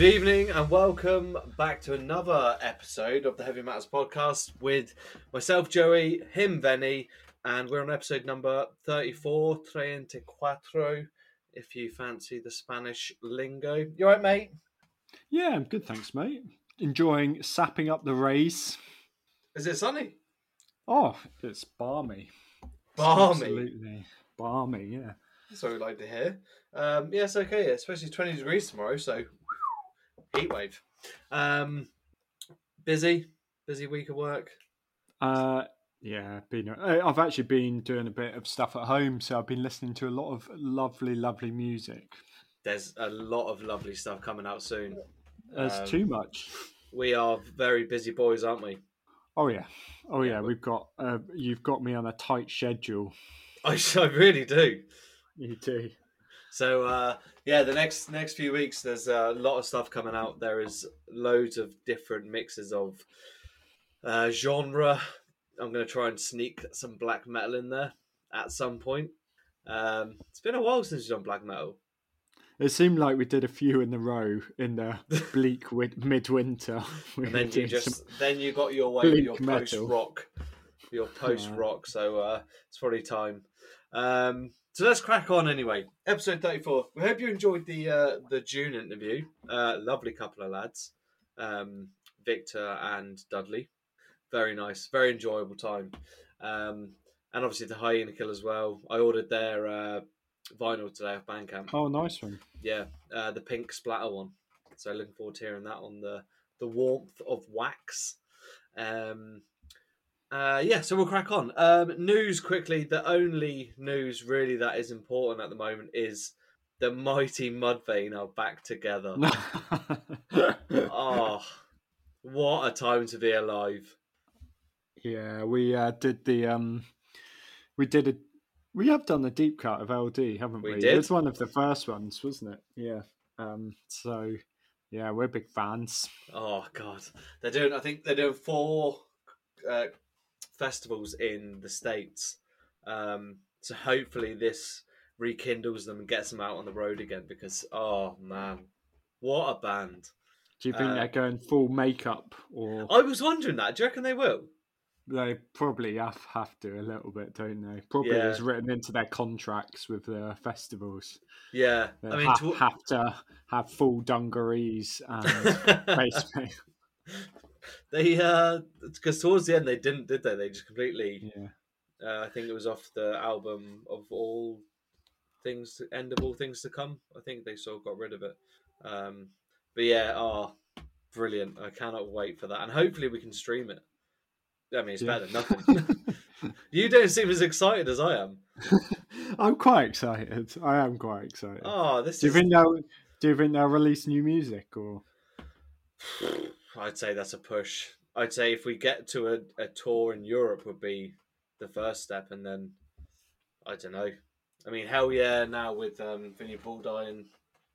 Good evening and welcome back to another episode of the Heavy Matters podcast with myself, Joey, him, Venny, and we're on episode number 34, Treinta Cuatro, if you fancy the Spanish lingo. You alright, mate? Yeah, I'm good, thanks, mate. Enjoying sapping up the rays. Is it sunny? Oh, it's balmy. Balmy. Absolutely. Balmy, yeah. That's what we like to hear. Um, yes, okay, yeah, especially 20 degrees tomorrow, so heat wave. Um, busy, busy week of work. Uh, yeah, been. uh, I've actually been doing a bit of stuff at home, so I've been listening to a lot of lovely, lovely music. There's a lot of lovely stuff coming out soon. There's Um, too much. We are very busy boys, aren't we? Oh yeah, oh yeah. We've got. Uh, you've got me on a tight schedule. I, I really do. You do. So uh, yeah, the next next few weeks, there's a lot of stuff coming out. There is loads of different mixes of uh, genre. I'm going to try and sneak some black metal in there at some point. Um, it's been a while since we've done black metal. It seemed like we did a few in the row in the bleak wid- midwinter. We and then you just then you got your way with your post rock, your post rock. So uh, it's probably time. Um, so let's crack on anyway. Episode thirty four. We hope you enjoyed the uh, the June interview. Uh, lovely couple of lads, um, Victor and Dudley. Very nice, very enjoyable time. Um, and obviously the Hyena Kill as well. I ordered their uh, vinyl today off Bandcamp Oh, nice one. yeah, uh, the pink splatter one. So looking forward to hearing that on the the warmth of wax. Um, uh, yeah, so we'll crack on. Um, news quickly. The only news really that is important at the moment is the mighty Mudvayne are back together. oh, what a time to be alive! Yeah, we uh, did the um, we did a we have done the deep cut of LD, haven't We we? did. It was one of the first ones, wasn't it? Yeah. Um. So yeah, we're big fans. Oh God, they're doing. I think they're doing four uh, festivals in the states. Um, so hopefully this rekindles them and gets them out on the road again. Because oh man, what a band! Do you think Uh, they're going full makeup, or I was wondering that. Do you reckon they will? they probably have have to a little bit, don't they? Probably Yeah. is written into their contracts with the festivals. Yeah, They I mean, have, to- have to have full dungarees and face paint. they uh, because towards the end they didn't, did they? They just completely. Yeah. Uh, I think it was off the album of all things, end of all things to come. I think they sort of got rid of it. Um, but yeah, oh, brilliant! I cannot wait for that, and hopefully we can stream it. I mean, it's Yeah. better than nothing. you don't seem as excited as I am. I'm quite excited. I am quite excited. Oh, this do you is. think they'll do you think they'll release new music or I'd say that's a push. I'd say if we get to a, a tour in Europe would be the first step, and then I don't know. I mean, hell yeah! Now with um, Vinny Bulldog and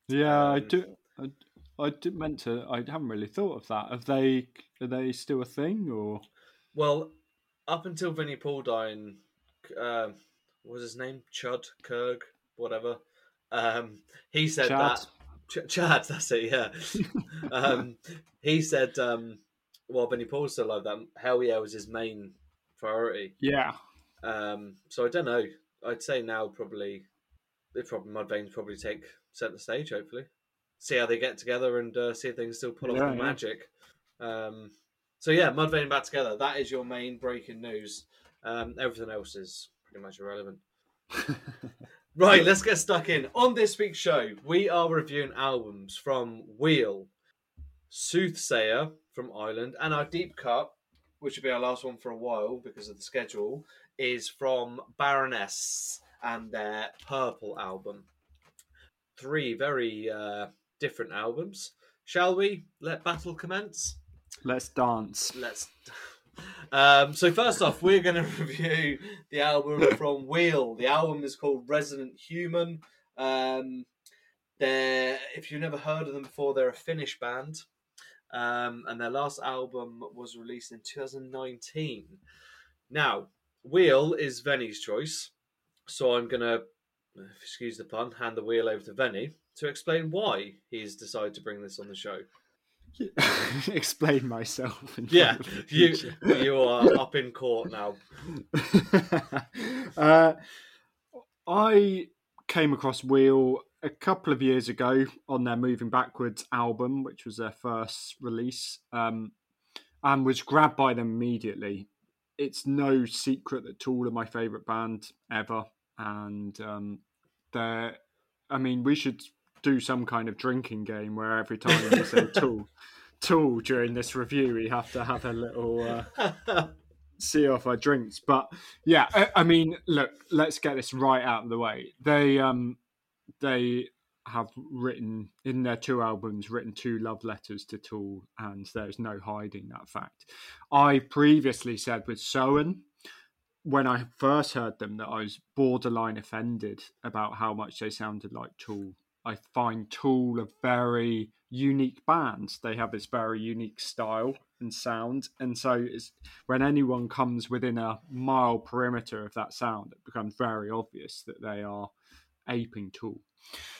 Yeah, I Um, do I, I did meant to I haven't really thought of that. Have they are they still a thing or Well, up until Vinnie Paul dying, um, what was his name? Chud, Kurg, whatever. Um, he said Chad? that. Ch- Chad, that's it, yeah. um, he said, um, well, Vinnie Paul's still alive, that Hellyeah was his main priority. Yeah. Um, so I don't know. I'd say now probably, they probably Mudvayne's probably take centre stage, hopefully. See how they get together and uh, see if they can still pull off the yeah. magic. Um, so yeah, Mudvayne back together. That is your main breaking news. Um, everything else is pretty much irrelevant. Right, let's get stuck in. On this week's show, we are reviewing albums from Wheel, Soothsayer from Ireland, and our deep cut, which will be our last one for a while because of the schedule, is from Baroness and their Purple album. Three very uh, different albums. Shall we let battle commence? Let's dance. Let's. Um, so first off, we're going to review the album from Wheel. The album is called Resident Human. Um, they're, if you've never heard of them before, they're a Finnish band, um, and their last album was released in 2019. Now, Wheel is Venny's choice, so I'm going to, excuse the pun, hand the wheel over to Venny to explain why he's decided to bring this on the show. Explain myself. in Yeah, the you you are up in court now. uh, I came across Wheel a couple of years ago on their Moving Backwards album, which was their first release, um, and was grabbed by them immediately. It's no secret that Tool are my favourite band ever, and um, they're. I mean, we should do some kind of drinking game where every time we say Tool, Tool during this review, we have to have a little. Uh, see off our drinks. But yeah, I, I mean, look, let's get this right out of the way. They um they have written in their two albums written two love letters to Tool, and there's no hiding that fact. I previously said with Soen when I first heard them that I was borderline offended about how much they sounded like Tool. I find Tool a very unique band. They have this very unique style and sound, and so it's, when anyone comes within a mile perimeter of that sound, it becomes very obvious that they are aping Tool.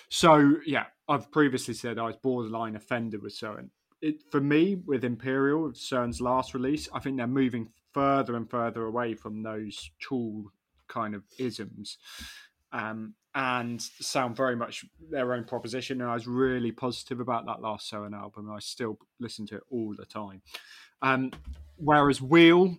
So yeah, I've previously said I was borderline offended with Soen. It for me with Imperial, Soen's last release, I think they're moving further and further away from those Tool kind of isms. Um, and sound very much their own proposition. And I was really positive about that last Soen album. I still listen to it all the time. Um, whereas Wheel,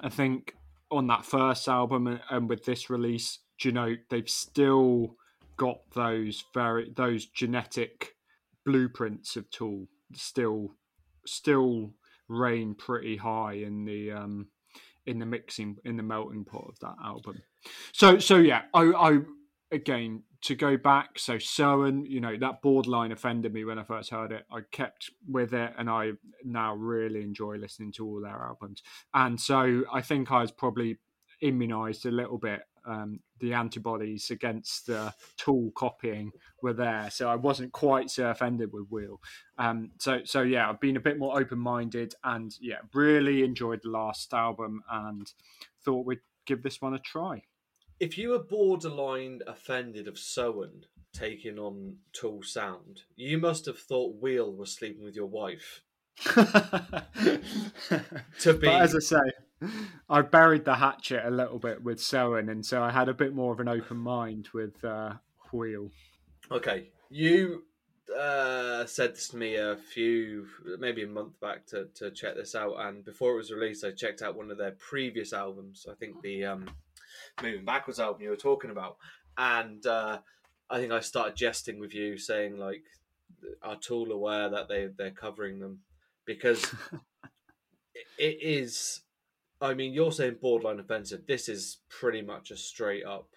I think on that first album and, and with this release, you know, they've still got those very those genetic blueprints of Tool still still reign pretty high in the um in the mixing in the melting pot of that album. So so yeah, I I again to go back. So Soen, you know that borderline offended me when I first heard it. I kept with it, and I now really enjoy listening to all their albums. And so I think I was probably immunized a little bit. Um, the antibodies against the tool copying were there, so I wasn't quite so offended with Wheel. Um, so so yeah, I've been a bit more open minded, and yeah, really enjoyed the last album, and thought we'd give this one a try. If you were borderline offended of Soen taking on Tool sound, you must have thought Wheel was sleeping with your wife. to be- but as I say, I buried the hatchet a little bit with Soen, and so I had a bit more of an open mind with uh, Wheel. Okay, you uh, said this to me a few, maybe a month back to, to check this out, and before it was released, I checked out one of their previous albums. I think the um, Moving Backwards album you were talking about, and uh, I think I started jesting with you, saying like, "Are Tool aware that they they're covering them?" Because it is. I mean, you're saying borderline offensive. This is pretty much a straight up.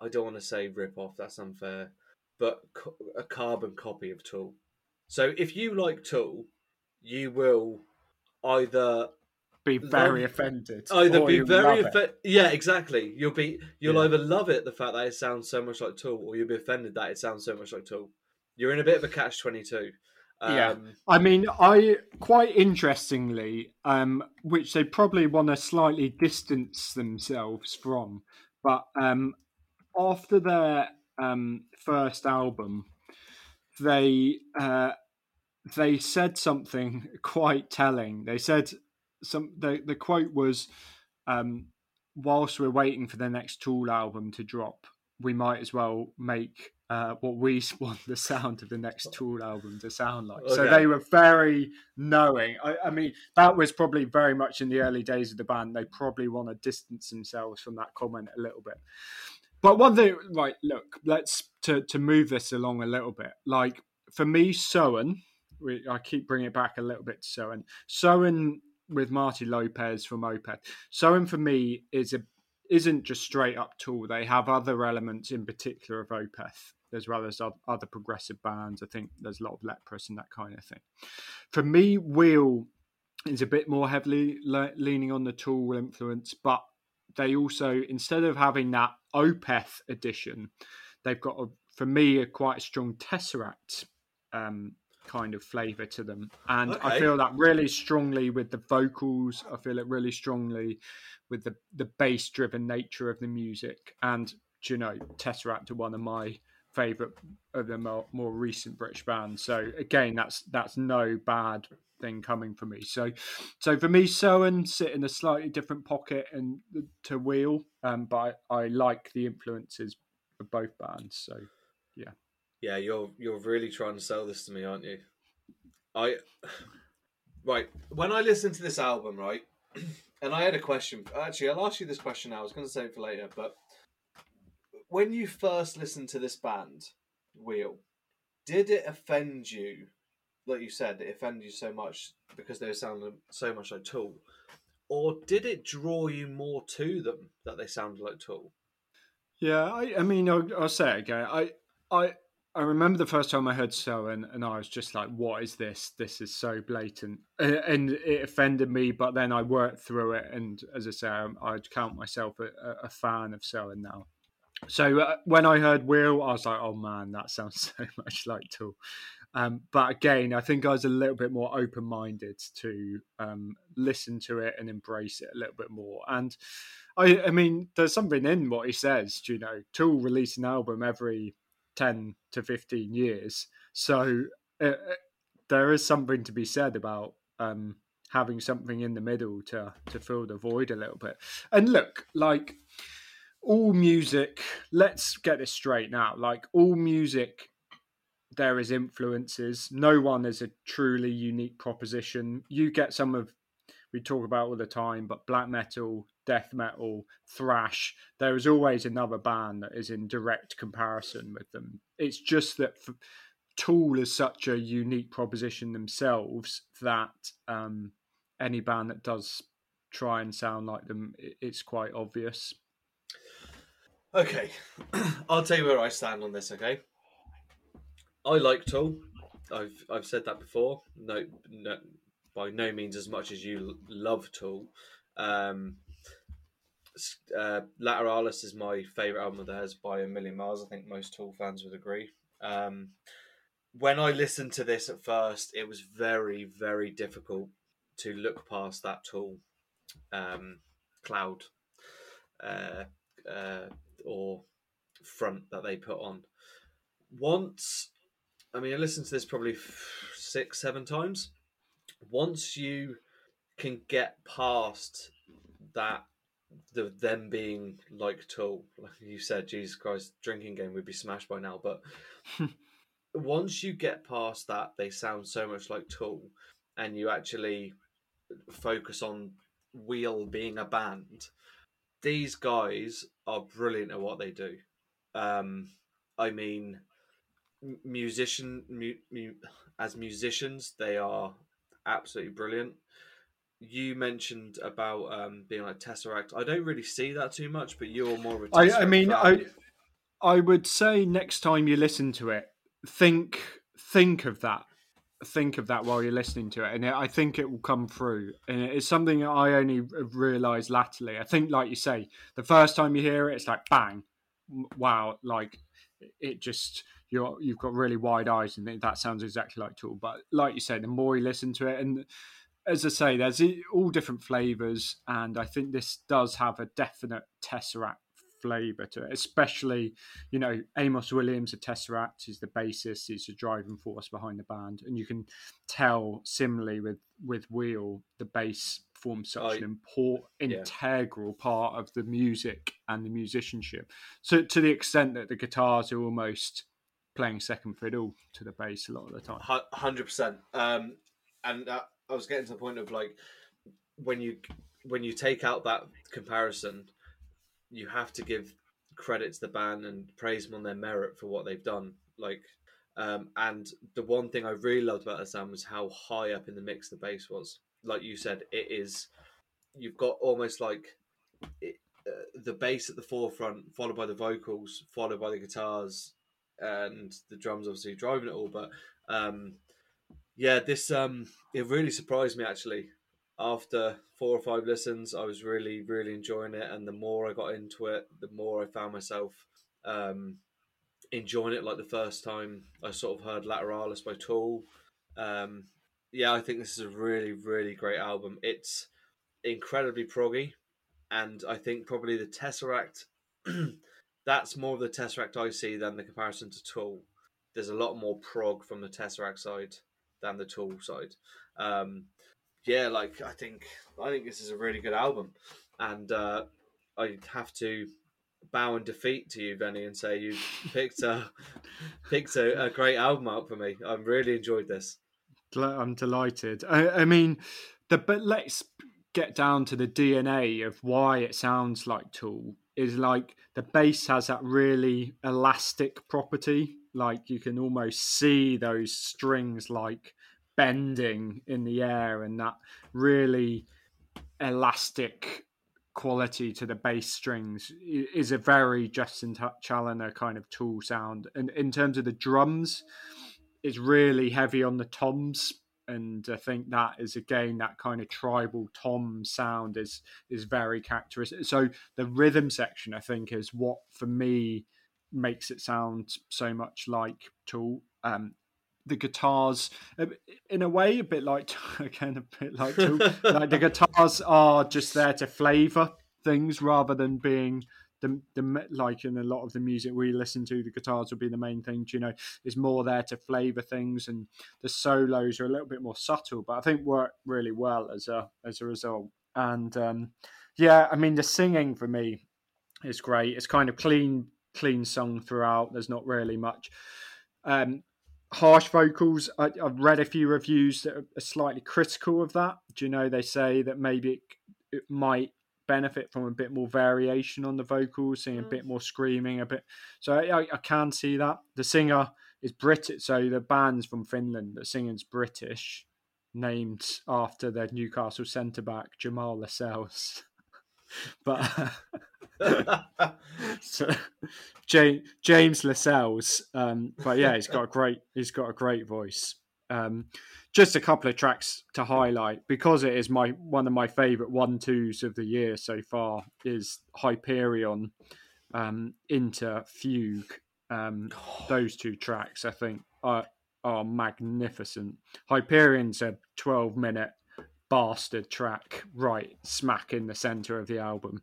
I don't want to say rip off. That's unfair but co- a carbon copy of Tool. So if you like Tool, you will either Be very Love- offended. either or be you very love it. offe- yeah exactly you'll be you'll Yeah. either love it the fact that it sounds so much like Tool, or you'll be offended that it sounds so much like Tool. You're in a bit of a catch twenty two. Um, Yeah. I mean, I quite interestingly, um, which they probably want to slightly distance themselves from, but um, after their um, first album, they uh, they said something quite telling. They said some. The the quote was, um, "Whilst we're waiting for the next Tool album to drop, we might as well make." Uh, what we want the sound of the next Tool album to sound like. So they were very knowing. I, I mean, that was probably very much in the early days of the band. They probably want to distance themselves from that comment a little bit. But one thing, right? Look, let's to to move this along a little bit. Like for me, Soen, we, I keep bringing it back a little bit to Soen. Soen with Martin Lopez from Opeth. Soen for me is a isn't just straight up Tool. They have other elements, in particular of Opeth, as well as other progressive bands. I think there's a lot of Leprous and that kind of thing. For me, Wheel is a bit more heavily le- leaning on the Tool influence, but they also instead of having that Opeth edition, they've got a, for me a quite strong Tesseract um, kind of flavour to them, and I feel that really strongly with the vocals. I feel it really strongly with the the bass driven nature of the music, and you know Tesseract are one of my favorite of the more, more recent British bands. So again, that's that's no bad thing coming for me. So, so for me, Soen sit in a slightly different pocket and to Wheel, um, but I, I like the influences of both bands. So, yeah, yeah, you're you're really trying to sell this to me, aren't you? I right when I listened to this album, right, and I had a question. Actually, I'll ask you this question now. I was going to save it for later, but when you first listened to this band, Wheel, did it offend you? Like you said, it offended you so much because they sounded so much like Tool, or did it draw you more to them that they sounded like Tool? Yeah, I, I mean, I'll, I'll say it again. I, I, I remember the first time I heard Soen, and I was just like, "What is this? This is so blatant," and it offended me. But then I worked through it, and as I say, I'd count myself a, a fan of Soen now. So uh, when I heard Wheel, I was like, "Oh man, that sounds so much like Tool." Um, but again, I think I was a little bit more open minded to um, listen to it and embrace it a little bit more. And I, I mean, there's something in what he says. You know, Tool release an album every 10 to 15 years. So uh, uh, there is something to be said about um, having something in the middle to, to fill the void a little bit. And look, like all music, let's get this straight now. Like all music, there is influences. No one is a truly unique proposition. You get some of we talk about all the time, but black metal, death metal, thrash, there is always another band that is in direct comparison with them. It's just that Tool is such a unique proposition themselves that um, any band that does try and sound like them, it's quite obvious. Okay, I'll tell you where I stand on this. Okay, I like Tool. I've I've said that before. No, no, by no means as much as you love Tool. Um, uh, Lateralus is my favorite album of theirs by a million miles. I think most Tool fans would agree. Um, when I listened to this at first, it was very, very difficult to look past that Tool um, cloud uh, uh, or front that they put on. Once, I mean, I listened to this probably six, seven times once you can get past that the them being like Tool, like you said, Jesus Christ, drinking game would be smashed by now. But once you get past that, they sound so much like Tool, and you actually focus on Wheel being a band. These guys are brilliant at what they do. Um, I mean, musician, mu- mu- as musicians, they are absolutely brilliant. You mentioned about um, being like Tesseract. I don't really see that too much, but you're more of a. I, I mean, fan. I I would say next time you listen to it, think think of that think of that while you're listening to it, and I think it will come through. And it's something I only realised latterly. I think, like you say, the first time you hear it, it's like bang, wow, like it just you're you've got really wide eyes and that sounds exactly like Tool. But like you say, the more you listen to it, and as I say, there's all different flavors, and I think this does have a definite Tesseract flavor to it. Especially, you know, Amos Williams of Tesseract is the bassist, he's the driving force behind the band, and you can tell similarly with with Wheel, the bass forms such an important, yeah. integral part of the music and the musicianship. So to the extent that the guitars are almost playing second fiddle to the bass a lot of the time. Hundred um, percent. And uh, I was getting to the point of like when you when you take out that comparison, you have to give credit to the band and praise them on their merit for what they've done. Like, um, and the one thing I really loved about this album was how high up in the mix the bass was. Like you said, it is. You've got almost like it, uh, the bass at the forefront, followed by the vocals, followed by the guitars, and the drums obviously driving it all. But um, yeah, this um, it really surprised me actually. After four or five listens, I was really really enjoying it, and the more I got into it, the more I found myself um, enjoying it. Like the first time I sort of heard Lateralus by Tool. Um, yeah, I think this is a really really great album. It's incredibly proggy, and I think probably the Tesseract that's more of the Tesseract I see than the comparison to Tool. There's a lot more prog from the Tesseract side than the Tool side. Um, yeah, like I think I think this is a really good album, and uh, I have to bow in defeat to you, Benny, and say you picked a picked a, a, great album out for me. I've really enjoyed this. I'm delighted. I, I mean, the but let's get down to the DNA of why it sounds like Tool. Is like the bass has that really elastic property. Like you can almost see those strings like bending in the air and that really elastic quality to the bass strings is a very Justin Chancellor kind of tool sound. And in terms of the drums, it's really heavy on the toms. And I think that is again that kind of tribal tom sound is is very characteristic. So the rhythm section, I think, is what for me makes it sound so much like Tool. Um, the guitars in a way a bit like again a bit like Tool. like the guitars are just there to flavor things rather than being the, the like in a lot of the music we listen to the guitars will be the main thing you know is more there to flavor things and the solos are a little bit more subtle but i think work really well as a as a result and um yeah i mean the singing for me is great it's kind of clean clean song throughout there's not really much um harsh vocals. I, have read a few reviews that are slightly critical of that. Do you know they say that maybe it, it might benefit from a bit more variation on the vocals, seeing a bit more screaming, a bit. So I, I can see that the singer is British. So the band's from Finland. The singer's British, named after their Newcastle centre back Jamaal Lascelles. but so, James, James Lascelles. Um, but yeah, he's got a great he's got a great voice. Um, just a couple of tracks to highlight because it is my one of my favorite one twos of the year so far is Hyperion um, into Fugue. Um, those two tracks I think are are magnificent. Hyperion's a twelve minute bastard track right smack in the center of the album.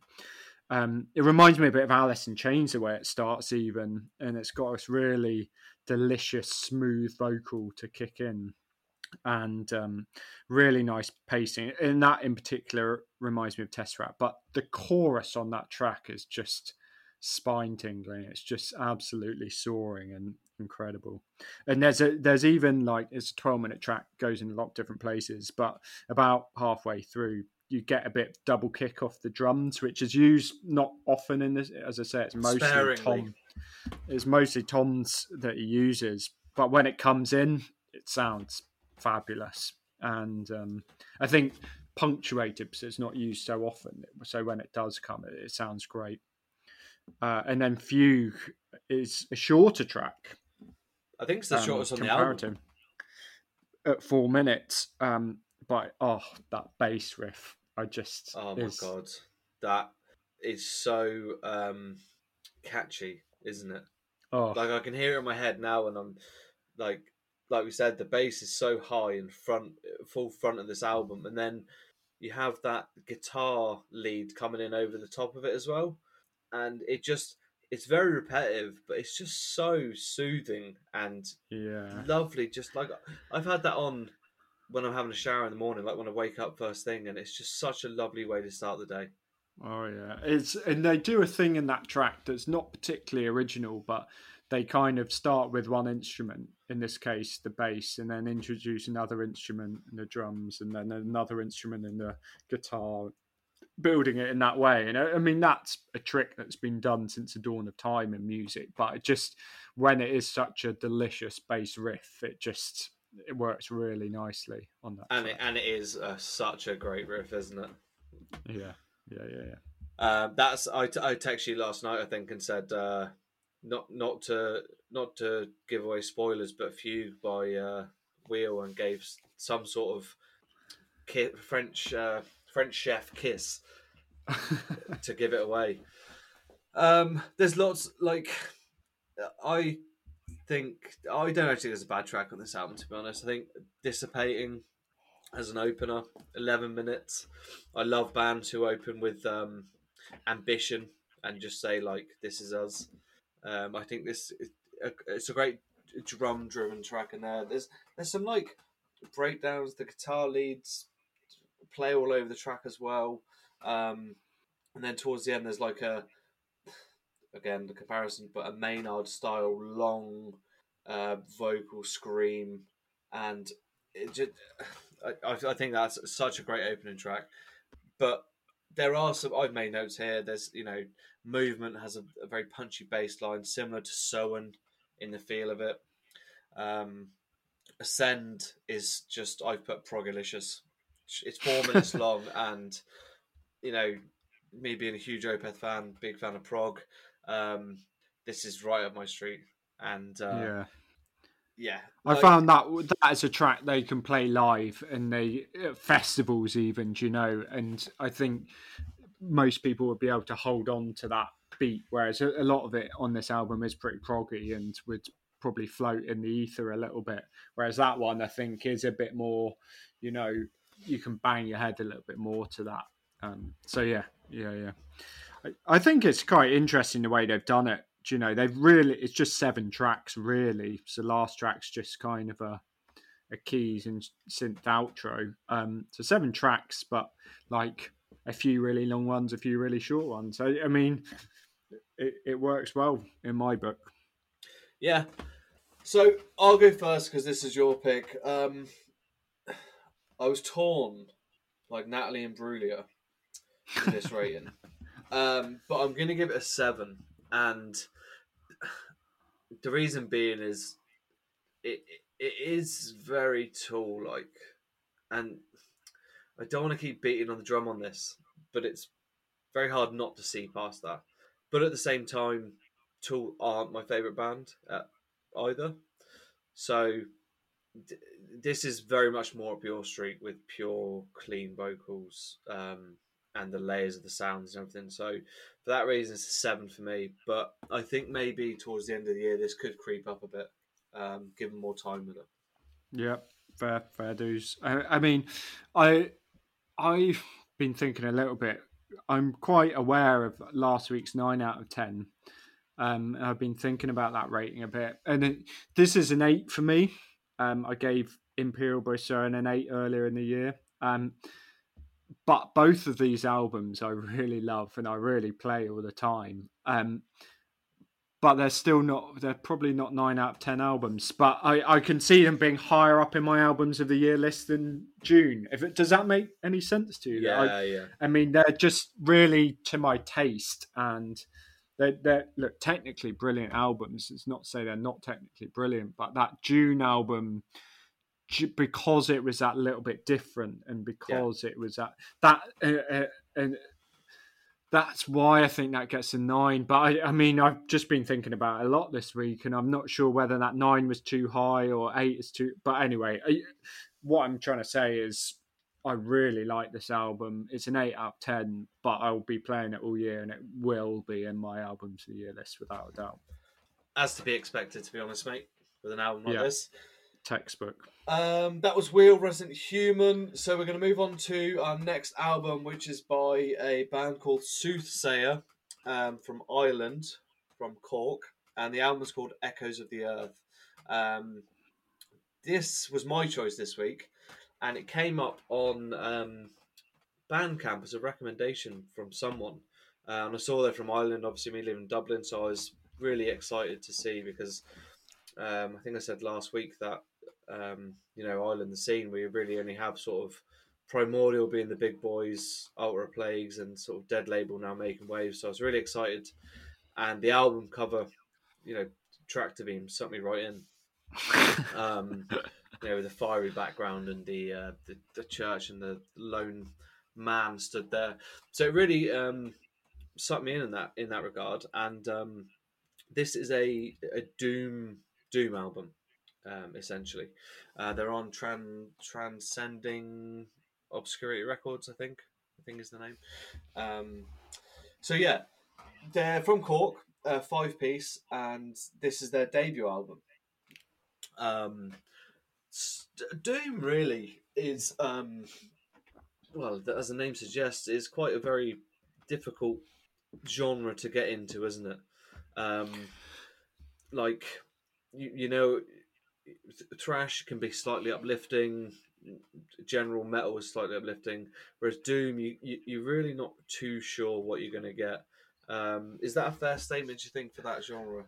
Um, it reminds me a bit of Alice in Chains the way it starts, even, and it's got this really delicious, smooth vocal to kick in, and um, really nice pacing. And that in particular reminds me of Tesseract. But the chorus on that track is just spine tingling. It's just absolutely soaring and incredible. And there's a there's even like it's a 12 minute track goes in a lot of different places, but about halfway through you get a bit double kick off the drums, which is used not often in this. As I say, it's mostly Sparingly. Tom. It's mostly Tom's that he uses, but when it comes in, it sounds fabulous. And um, I think punctuated because it's not used so often. So when it does come, it, it sounds great. Uh, and then Fugue is a shorter track. I think it's the um, shortest on the album. At four minutes. Um, but oh, that bass riff I just oh my is... god, that is so um, catchy, isn't it? Oh, like I can hear it in my head now, and I'm like, like we said, the bass is so high in front, full front of this album, and then you have that guitar lead coming in over the top of it as well, and it just it's very repetitive, but it's just so soothing and yeah, lovely. Just like I've had that on when I'm having a shower in the morning, like when I wake up first thing, and it's just such a lovely way to start the day. Oh yeah, it's and they do a thing in that track that's not particularly original, but they kind of start with one instrument, in this case the bass, and then introduce another instrument in the drums, and then another instrument in the guitar, building it in that way. And uh, I mean that's a trick that's been done since the dawn of time in music, but it just when it is such a delicious bass riff, it just it works really nicely on that. And it, and it is uh, such a great riff, isn't it? Yeah, yeah, yeah, yeah. Uh, that's I, t- I texted you last night, I think, and said uh, not not to not to give away spoilers, but Fugue by uh, Wheel and gave some sort of ki- French uh, French chef kiss to give it away. Um, there's lots like I think I don't actually think there's a bad track on this album. To be honest, I think "Dissipating" as an opener, eleven minutes. I love bands who open with um, "Ambition" and just say like, "This is us." Um, I think this it's a great drum-driven track in there. There's there's some like breakdowns. The guitar leads play all over the track as well. Um, and then towards the end, there's like a again the comparison, but a Maynard style long uh, vocal scream, and it just I, I think that's such a great opening track. But there are some I've made notes here. There's you know movement has a, a very punchy bass line similar to Soen in the feel of it. Um, Ascend is just I've put progalicious. It's four minutes long, and you know me being a huge Opeth fan, big fan of prog. Um, this is right up my street, and uh, yeah. yeah, I like- found that that is a track they can play live and they at festivals even, do you know, and I think most people would be able to hold on to that beat, whereas a, a lot of it on this album is pretty proggy and would probably float in the ether a little bit. Whereas that one I think is a bit more, you know, you can bang your head a little bit more to that. Um, so yeah, yeah, yeah. I, think it's quite interesting the way they've done it. Do you know, they've really it's just seven tracks really. So the last track's just kind of a a keys and synth outro. Um, so seven tracks, but like a few really long ones, a few really short ones. So I mean, it, it works well in my book. Yeah. So I'll go first because this is your pick. Um, I was torn, like Natalie Imbruglia, this rating, um, but I'm going to give it a seven, and the reason being is it it is very tool like, and I don't want to keep beating on the drum on this, but it's very hard not to see past that. But at the same time, Tool aren't my favorite band uh, either. So this is very much more up your street with pure, clean vocals um, and the layers of the sounds and everything. So for that reason, it's a seven for me. But I think maybe towards the end of the year, this could creep up a bit, um, given more time with it. Yeah, fair, fair dues. I, I mean, I I've been thinking a little bit. I'm quite aware of last week's nine out of ten. Um, I've been thinking about that rating a bit, and it, this is an eight for me. Um, I gave Imperial by Soen an eight earlier in the year. Um, but both of these albums I really love and I really play all the time. Um, but they're still not. They're probably not nine out of ten albums. But I, I can see them being higher up in my albums of the year list than June. If it does that make any sense to you? Yeah, I, yeah. I mean, they're just really to my taste, and they're, they're look technically brilliant albums. It's not to say they're not technically brilliant, but that June album, because it was that little bit different, and because it was that that uh, uh, and that's why I think that gets a nine. But I, I mean, I've just been thinking about it a lot this week, and I'm not sure whether that nine was too high or eight is too. But anyway, I, what I'm trying to say is, I really like this album. It's an eight out of ten, but I'll be playing it all year, and it will be in my albums of the year list without a doubt. As to be expected, to be honest, mate, with an album like Yeah. this. Textbook. Um, that was Wheel Resident Human. So we're going to move on to our next album, which is by a band called Soothsayer um, from Ireland, from Cork, and the album is called Echoes of the Earth. Um, this was my choice this week, and it came up on um, Bandcamp as a recommendation from someone. Uh, and I saw they're from Ireland. Obviously, me living in Dublin, so I was really excited to see because um, I think I said last week that um, you know, Ireland, the scene, we really only have sort of Primordial being the big boys, Altar of Plagues, and sort of Dead Label now making waves. So I was really excited. And the album cover, you know, Tractor Beam sucked me right in. Um, you know, with the fiery background and the, uh, the the church and the lone man stood there. So it really um, sucked me in in that in that regard. And um, this is a a doom doom album um, essentially. Uh, they're on Tran- Transcending Obscurity Records, I think. I think is the name. Um, so yeah, they're from Cork, uh, five piece, and this is their debut album. Um, s- Doom really is, um, well, as the name suggests, is quite a very difficult genre to get into, isn't it? Um, like you, you know, thrash can be slightly uplifting. General metal is slightly uplifting, whereas doom, you, you you're really not too sure what you're going to get. Um, is that a fair statement? You think for that genre?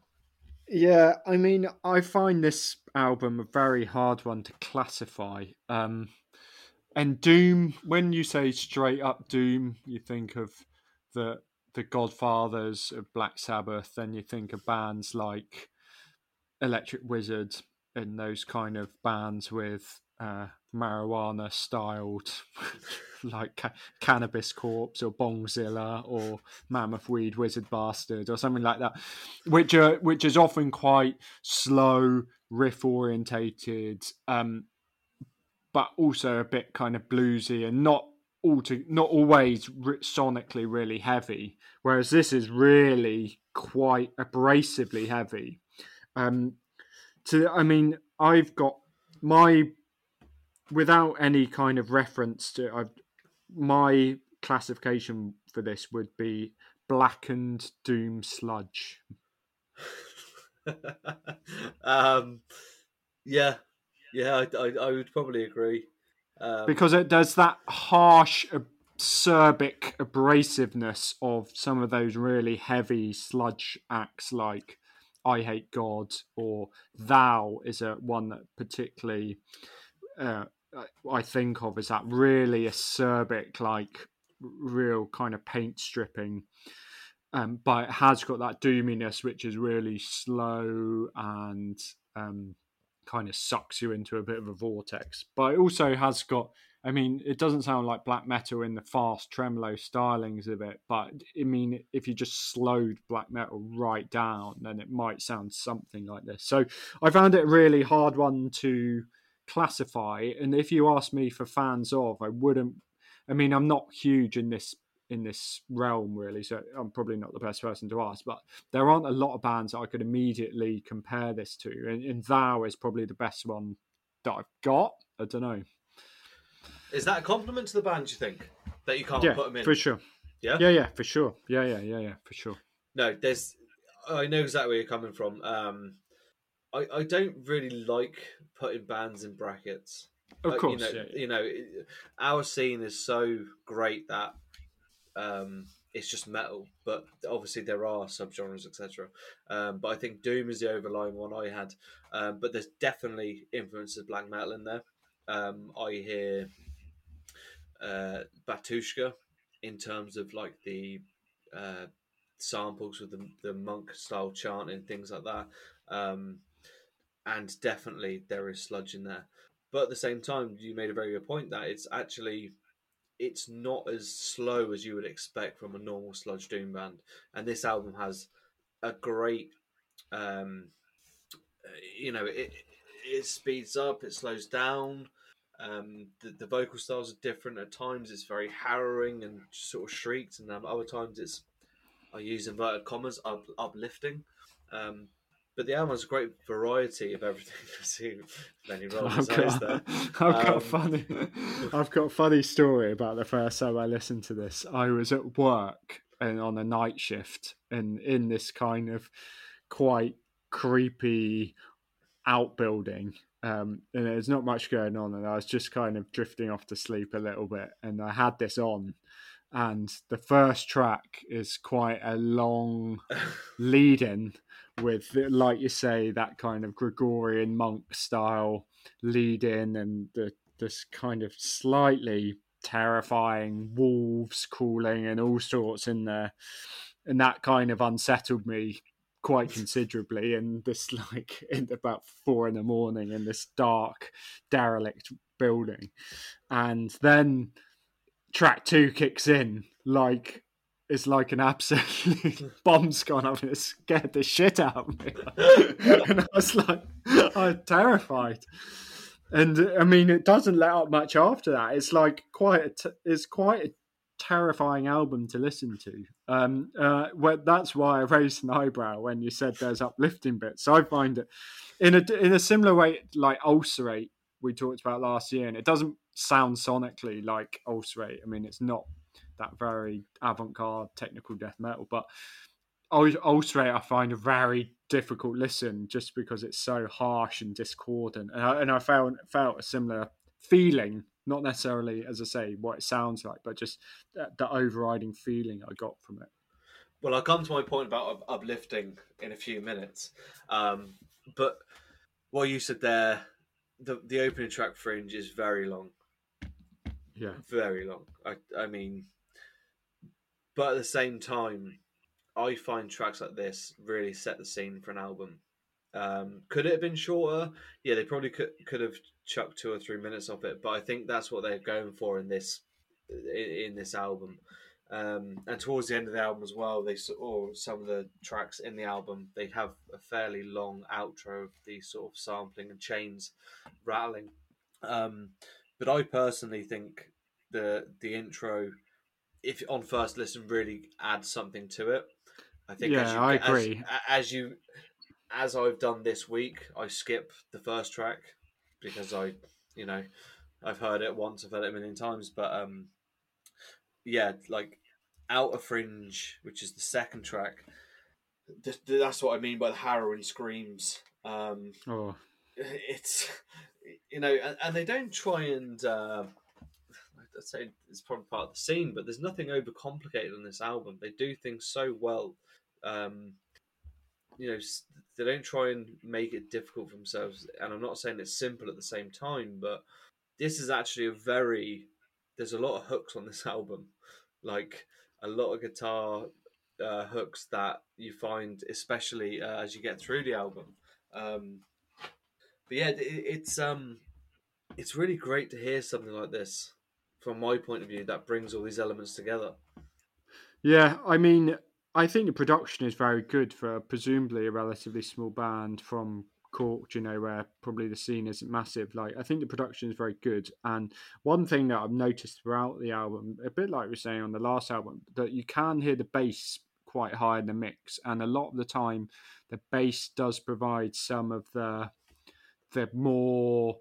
Yeah, I mean, I find this album a very hard one to classify. Um, and Doom, when you say straight up Doom, you think of the the Godfathers of Black Sabbath, then you think of bands like Electric Wizard and those kind of bands with uh, marijuana styled, like ca- Cannabis Corpse or Bongzilla or Mammoth Weed Wizard Bastard or something like that, which are which is often quite slow, riff orientated, um, but also a bit kind of bluesy and not all to, not always sonically really heavy. Whereas this is really quite abrasively heavy. Um, to I mean, I've got my without any kind of reference to I've my classification for this would be blackened doom sludge. um, yeah, yeah, I, I, I would probably agree. Um, because it does that harsh, acerbic abrasiveness of some of those really heavy sludge acts like Eyehategod or Thou is a one that particularly uh, I think of as that really acerbic, like real kind of paint stripping. Um, but it has got that doominess, which is really slow and um, kind of sucks you into a bit of a vortex. But it also has got, I mean, it doesn't sound like black metal in the fast tremolo stylings of it, but I mean, if you just slowed black metal right down, then it might sound something like this. So I found it a really hard one to classify. And if you ask me for fans of, I wouldn't. I mean, I'm not huge in this in this realm really, so I'm probably not the best person to ask. But there aren't a lot of bands that I could immediately compare this to, and, and Thou is probably the best one that I've got. I don't know. Is that a compliment to the band? You think that you can't yeah, put them in? for sure. Yeah, yeah, yeah, for sure. Yeah, yeah, yeah, yeah, for sure. No, there's. I know exactly where you're coming from. Um, I, I don't really like putting bands in brackets. Of course, you know, yeah, yeah. you know, our scene is so great that um, it's just metal, but obviously there are subgenres, etc. Um, but I think Doom is the overlying one I had. Um, but there's definitely influences of black metal in there. Um, I hear uh, Batushka in terms of like the uh, samples with the, the monk style chanting, things like that. Um, and definitely there is sludge in there. But at the same time, you made a very good point that it's actually it's not as slow as you would expect from a normal sludge doom band. And this album has a great, um, you know, it it speeds up, it slows down. Um, the, the vocal styles are different. At times, it's very harrowing and sort of shrieks, and um, other times it's I use inverted commas up, uplifting. Um, but the album has a great variety of everything. See, many I've got, there. I've got Um, a funny, I've got a funny story about the first time I listened to this. I was at work and on a night shift, and in this kind of quite creepy outbuilding. Um, and there's not much going on, and I was just kind of drifting off to sleep a little bit. And I had this on, and the first track is quite a long lead in with like you say that kind of gregorian monk style lead in and the this kind of slightly terrifying wolves calling and all sorts in there and that kind of unsettled me quite considerably and this like in about four in the morning in this dark derelict building and then track two kicks in like it's like an absolute bomb's gone off and it scared the shit out of me. and I was like, I was terrified. And I mean, it doesn't let up much after that. It's like quite a t- it's quite a terrifying album to listen to. Um, uh, well, that's why I raised an eyebrow when you said there's uplifting bits. I find it in a in a similar way, like Ulcerate we talked about last year, and it doesn't sound sonically like Ulcerate. I mean, it's not that very avant-garde technical death metal. But Ulcerate I find a very difficult listen just because it's so harsh and discordant, and I, and I felt felt a similar feeling. Not necessarily, as I say, what it sounds like, but just the, the overriding feeling I got from it. Well, I'll come to my point about uplifting in a few minutes. Um, but what you said there, the the opening track Fringe is very long. Yeah, very long. I I mean, but at the same time, I find tracks like this really set the scene for an album. Um, could it have been shorter? Yeah, they probably could could have chucked two or three minutes of it, but I think that's what they're going for in this in, in this album. Um, and towards the end of the album as well, they or some of the tracks in the album they have a fairly long outro of these sort of sampling and chains rattling. Um, but I personally think the the intro, if on first listen, really adds something to it. I think. Yeah, you, I agree. As, as you, as I've done this week, I skip the first track because I, you know, I've heard it once, I've heard it a million times, but um, yeah, like Outer Fringe, which is the second track. That's what I mean by the harrowing screams. Um, oh, it's you know, and, and they don't try and. Uh, I'd say it's probably part of the scene, but there's nothing overcomplicated on this album. They do things so well um, you know, they don't try and make it difficult for themselves. And I'm not saying it's simple at the same time, but this is actually a very there's a lot of hooks on this album, like a lot of guitar uh, hooks that you find, especially uh, as you get through the album. Um, but yeah, it, it's um, it's really great to hear something like this from my point of view that brings all these elements together. Yeah, I mean, I think the production is very good for presumably a relatively small band from Cork, you know, where probably the scene isn't massive. Like, I think the production is very good. And one thing that I've noticed throughout the album, a bit like we were saying on the last album, that you can hear the bass quite high in the mix. And a lot of the time, the bass does provide some of the the more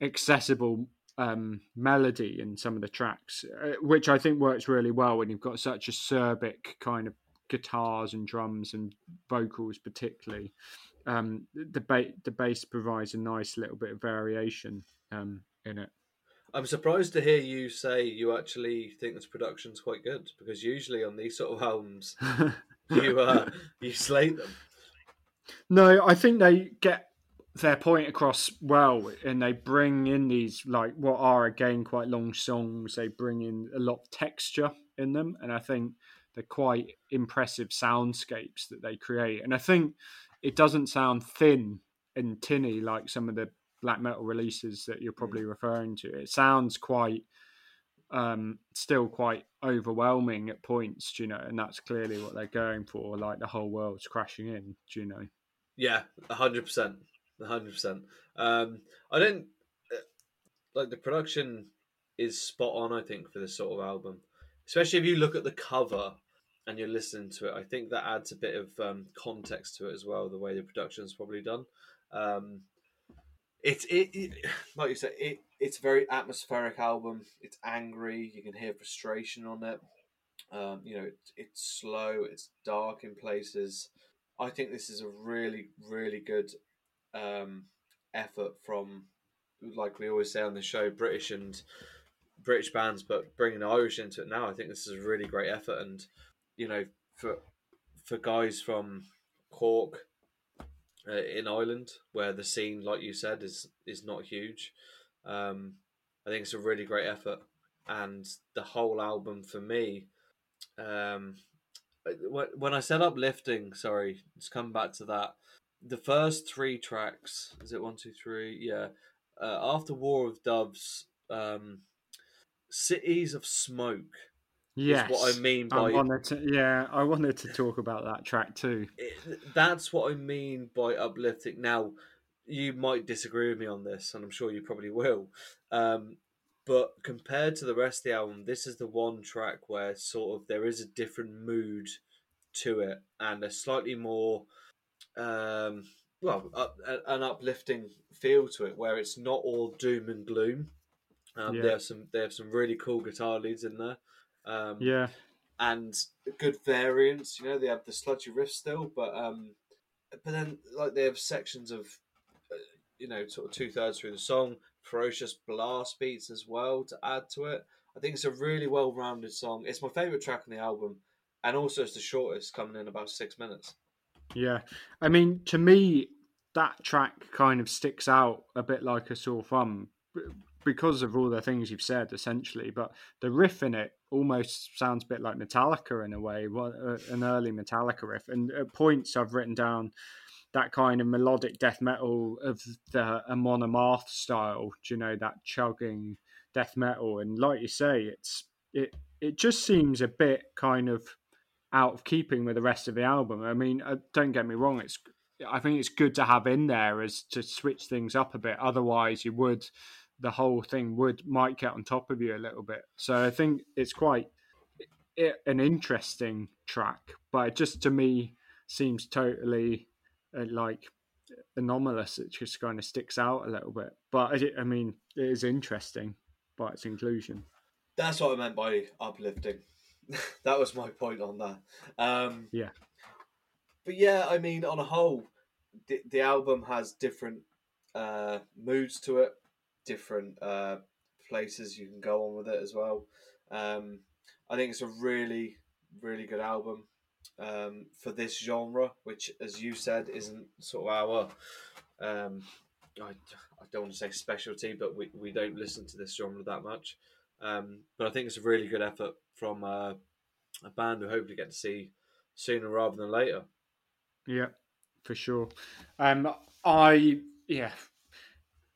accessible um, melody in some of the tracks, uh, which I think works really well when you've got such a Serbic kind of guitars and drums and vocals particularly um, the ba- the bass provides a nice little bit of variation um, in it. I'm surprised to hear you say you actually think this production's quite good because usually on these sort of albums you uh, you slate them. No i think they get their point across well and they bring in these like what are again quite long songs. They bring in a lot of texture in them and i think the quite impressive soundscapes that they create. And I think it doesn't sound thin and tinny like some of the black metal releases that you're probably mm. referring to. It sounds quite um, still quite overwhelming at points, you know, and that's clearly what they're going for. Like the whole world's crashing in, do you know? Yeah, hundred percent, hundred percent. Um, I don't uh, like the production is spot on. I think for this sort of album, especially if you look at the cover and you're listening to it, I think that adds a bit of um, context to it as well. The way the production's probably done. Um, it, it, it, like you said, it it's a very atmospheric album. It's angry. You can hear frustration on it. Um, you know, it, it's slow. It's dark in places. I think this is a really, really good um, effort from, like we always say on the show, British and British bands, but bringing Irish into it now. I think this is a really great effort, and you know, for for guys from Cork uh, in Ireland, where the scene, like you said, is is not huge. Um, I think it's a really great effort, and the whole album for me. Um, when I said uplifting, sorry, let's come back to that. The first three tracks, is it one, two, three? Yeah. Uh, after War of Doves, um, Cities of Smoke Yes, what I mean by I wanted to, yeah, I wanted to talk about that track too. That's what I mean by uplifting. Now, you might disagree with me on this, and I'm sure you probably will. Um, but compared to the rest of the album, this is the one track where sort of there is a different mood to it and a slightly more, um, well, up, an uplifting feel to it, where it's not all doom and gloom. Um, yeah. They have some they have some really cool guitar leads in there. Um, Yeah, and good variants. You know, they have the sludgy riff still, but um, but then like they have sections of, uh, you know, sort of two thirds through the song, ferocious blast beats as well to add to it. I think it's a really well rounded song. It's my favorite track on the album, and also it's the shortest, coming in about six minutes. yeah. I mean, to me, that track kind of sticks out a bit like a sore thumb because of all the things you've said, essentially. But the riff in it almost sounds a bit like Metallica in a way, uh, an early Metallica riff. And at points, I've written down that kind of melodic death metal of the Amon Amarth style. Do you know that chugging death metal? And like you say, it's it it just seems a bit kind of out of keeping with the rest of the album. I mean, uh, don't get me wrong; it's I think it's good to have in there as to switch things up a bit. Otherwise, you would the whole thing would might get on top of you a little bit. So I think it's quite an interesting track, but it just to me seems totally uh, like anomalous. It just kind of sticks out a little bit. But I, I mean, it is interesting by its inclusion. That's what I meant by uplifting. that was my point on that. Um, Yeah. But yeah, I mean, on a whole, the, the album has different uh, moods to it, different uh, places you can go on with it as well. Um, I think it's a really, really good album um, for this genre, which, as you said, isn't sort of our. Um, I, I don't want to say specialty, but we, we don't listen to this genre that much. Um, but I think it's a really good effort from uh, a band we hopefully get to see sooner rather than later. Yeah, for sure. Um, I yeah,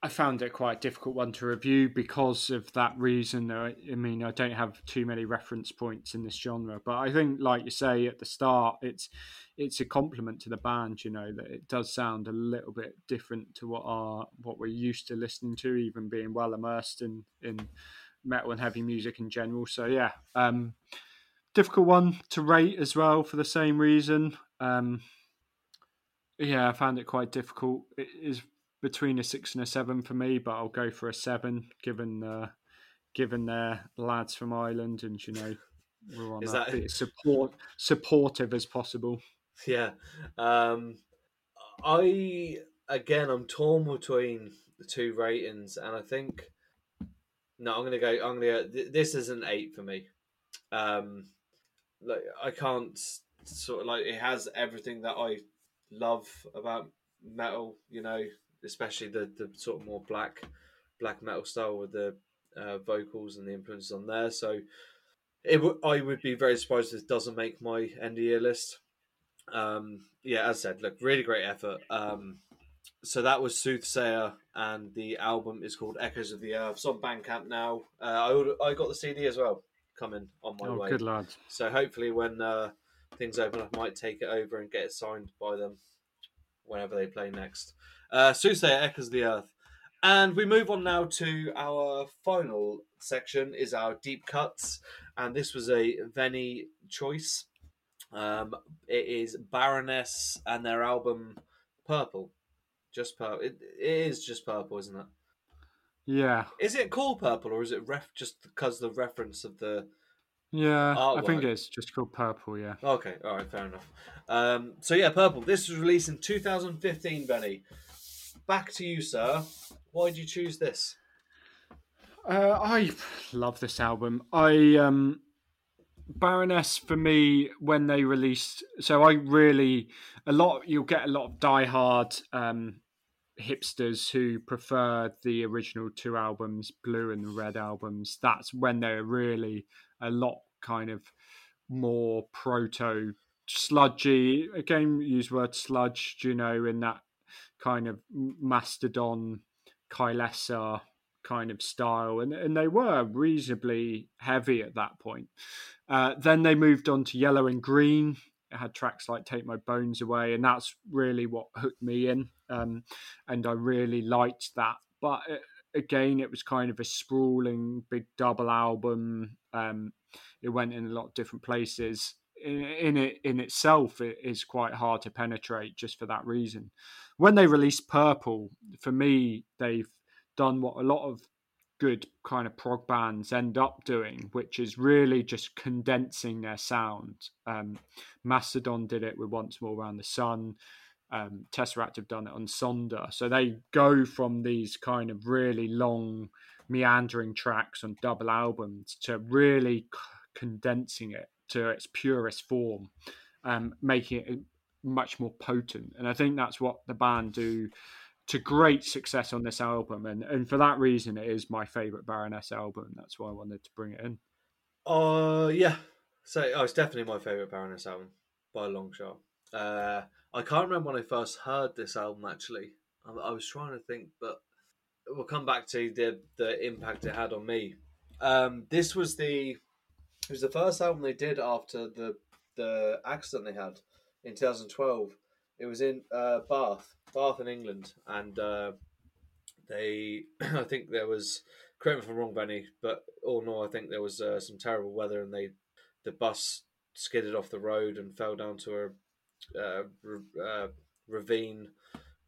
I found it quite a difficult one to review because of that reason. I, mean, I don't have too many reference points in this genre, but I think, like you say at the start, it's it's a compliment to the band. You know that it does sound a little bit different to what our what we're used to listening to, even being well immersed in in metal and heavy music in general. So yeah, um, difficult one to rate as well for the same reason. Um, yeah, I found it quite difficult. It is between a six and a seven for me, but I'll go for a seven given uh, given their lads from Ireland and you know we're on Is that, that- bit support supportive as possible. Yeah. Um, I again, I'm torn between the two ratings, and I think no, I'm gonna go. I'm gonna. Go, th- this is an eight for me. Um, like I can't sort of like it has everything that I love about metal. You know, especially the the sort of more black black metal style with the uh, vocals and the influences on there. So. It w- I would be very surprised if this doesn't make my end of year list. Um, yeah, as I said, look, really great effort. Um, so that was Soothsayer, and the album is called Echoes of the Earth. It's on Bandcamp now. Uh, I I got the CD as well coming on my oh, way. good lad. So hopefully, when uh, things open up, I might take it over and get it signed by them whenever they play next. Uh, Soothsayer, Echoes the Earth. And we move on now to our final section is our deep cuts, and this was a Venny choice. Um, it is Baroness and their album Purple, just purple. It, it is just purple, isn't it? Yeah, Is it called Purple or is it ref just because the reference of the? yeah. I think it's just called Purple. Yeah. Okay, all right, fair enough. Um, so yeah, Purple. This was released in 2015. Benny, back to you, sir. Why did you choose this? Uh, I love this album. I um, Baroness for me when they released. So I really a lot. You'll get a lot of diehard um, hipsters who prefer the original two albums, Blue and the Red albums. That's when they're really a lot kind of more proto sludgy. Again, use word sludge. You know, in that kind of mastodon Kylesa kind of style, and and they were reasonably heavy at that point. Uh, then they moved on to Yellow and Green. It had tracks like "Take My Bones Away," and that's really what hooked me in, um, and I really liked that. But uh, again, it was kind of a sprawling, big double album. Um, it went in a lot of different places. In, in it in itself, it is quite hard to penetrate just for that reason. When they released Purple, for me, they've done what a lot of good kind of prog bands end up doing, which is really just condensing their sound. Um, Mastodon did it with Once More Around the Sun. Um, Tesseract have done it on Sonder. So they go from these kind of really long, meandering tracks on double albums to really c- condensing it to its purest form, um, making it much more potent. And I think that's what the band do to great success on this album, and and for that reason, it is my favorite Baroness album. That's why I wanted to bring it in. Uh, yeah. So oh, it's definitely my favorite Baroness album by a long shot. Uh, I can't remember when I first heard this album. Actually, I, I was trying to think, but we'll come back to the the impact it had on me. Um, this was the it was the first album they did after the the accident they had in 2012. It was in uh, Bath, Bath in England, and uh, they I think there was correct me if I'm wrong, Benny, but all in all, I think there was uh, some terrible weather, and they the bus skidded off the road and fell down to a uh, uh, ravine,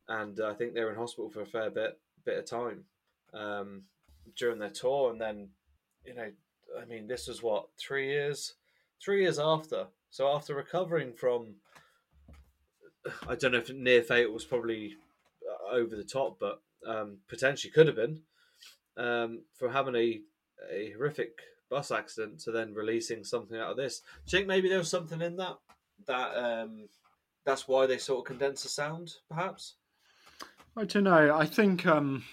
and I think they were in hospital for a fair bit bit of time um, during their tour, and then you know, I mean, this was what three years, three years after. So after recovering from, I don't know if near fate was probably uh, over the top, but um, potentially could have been um, for having a, a horrific bus accident to then releasing something out of this. Do you think maybe there was something in that that um, that's why they sort of condense the sound, perhaps? I don't know. I think, um,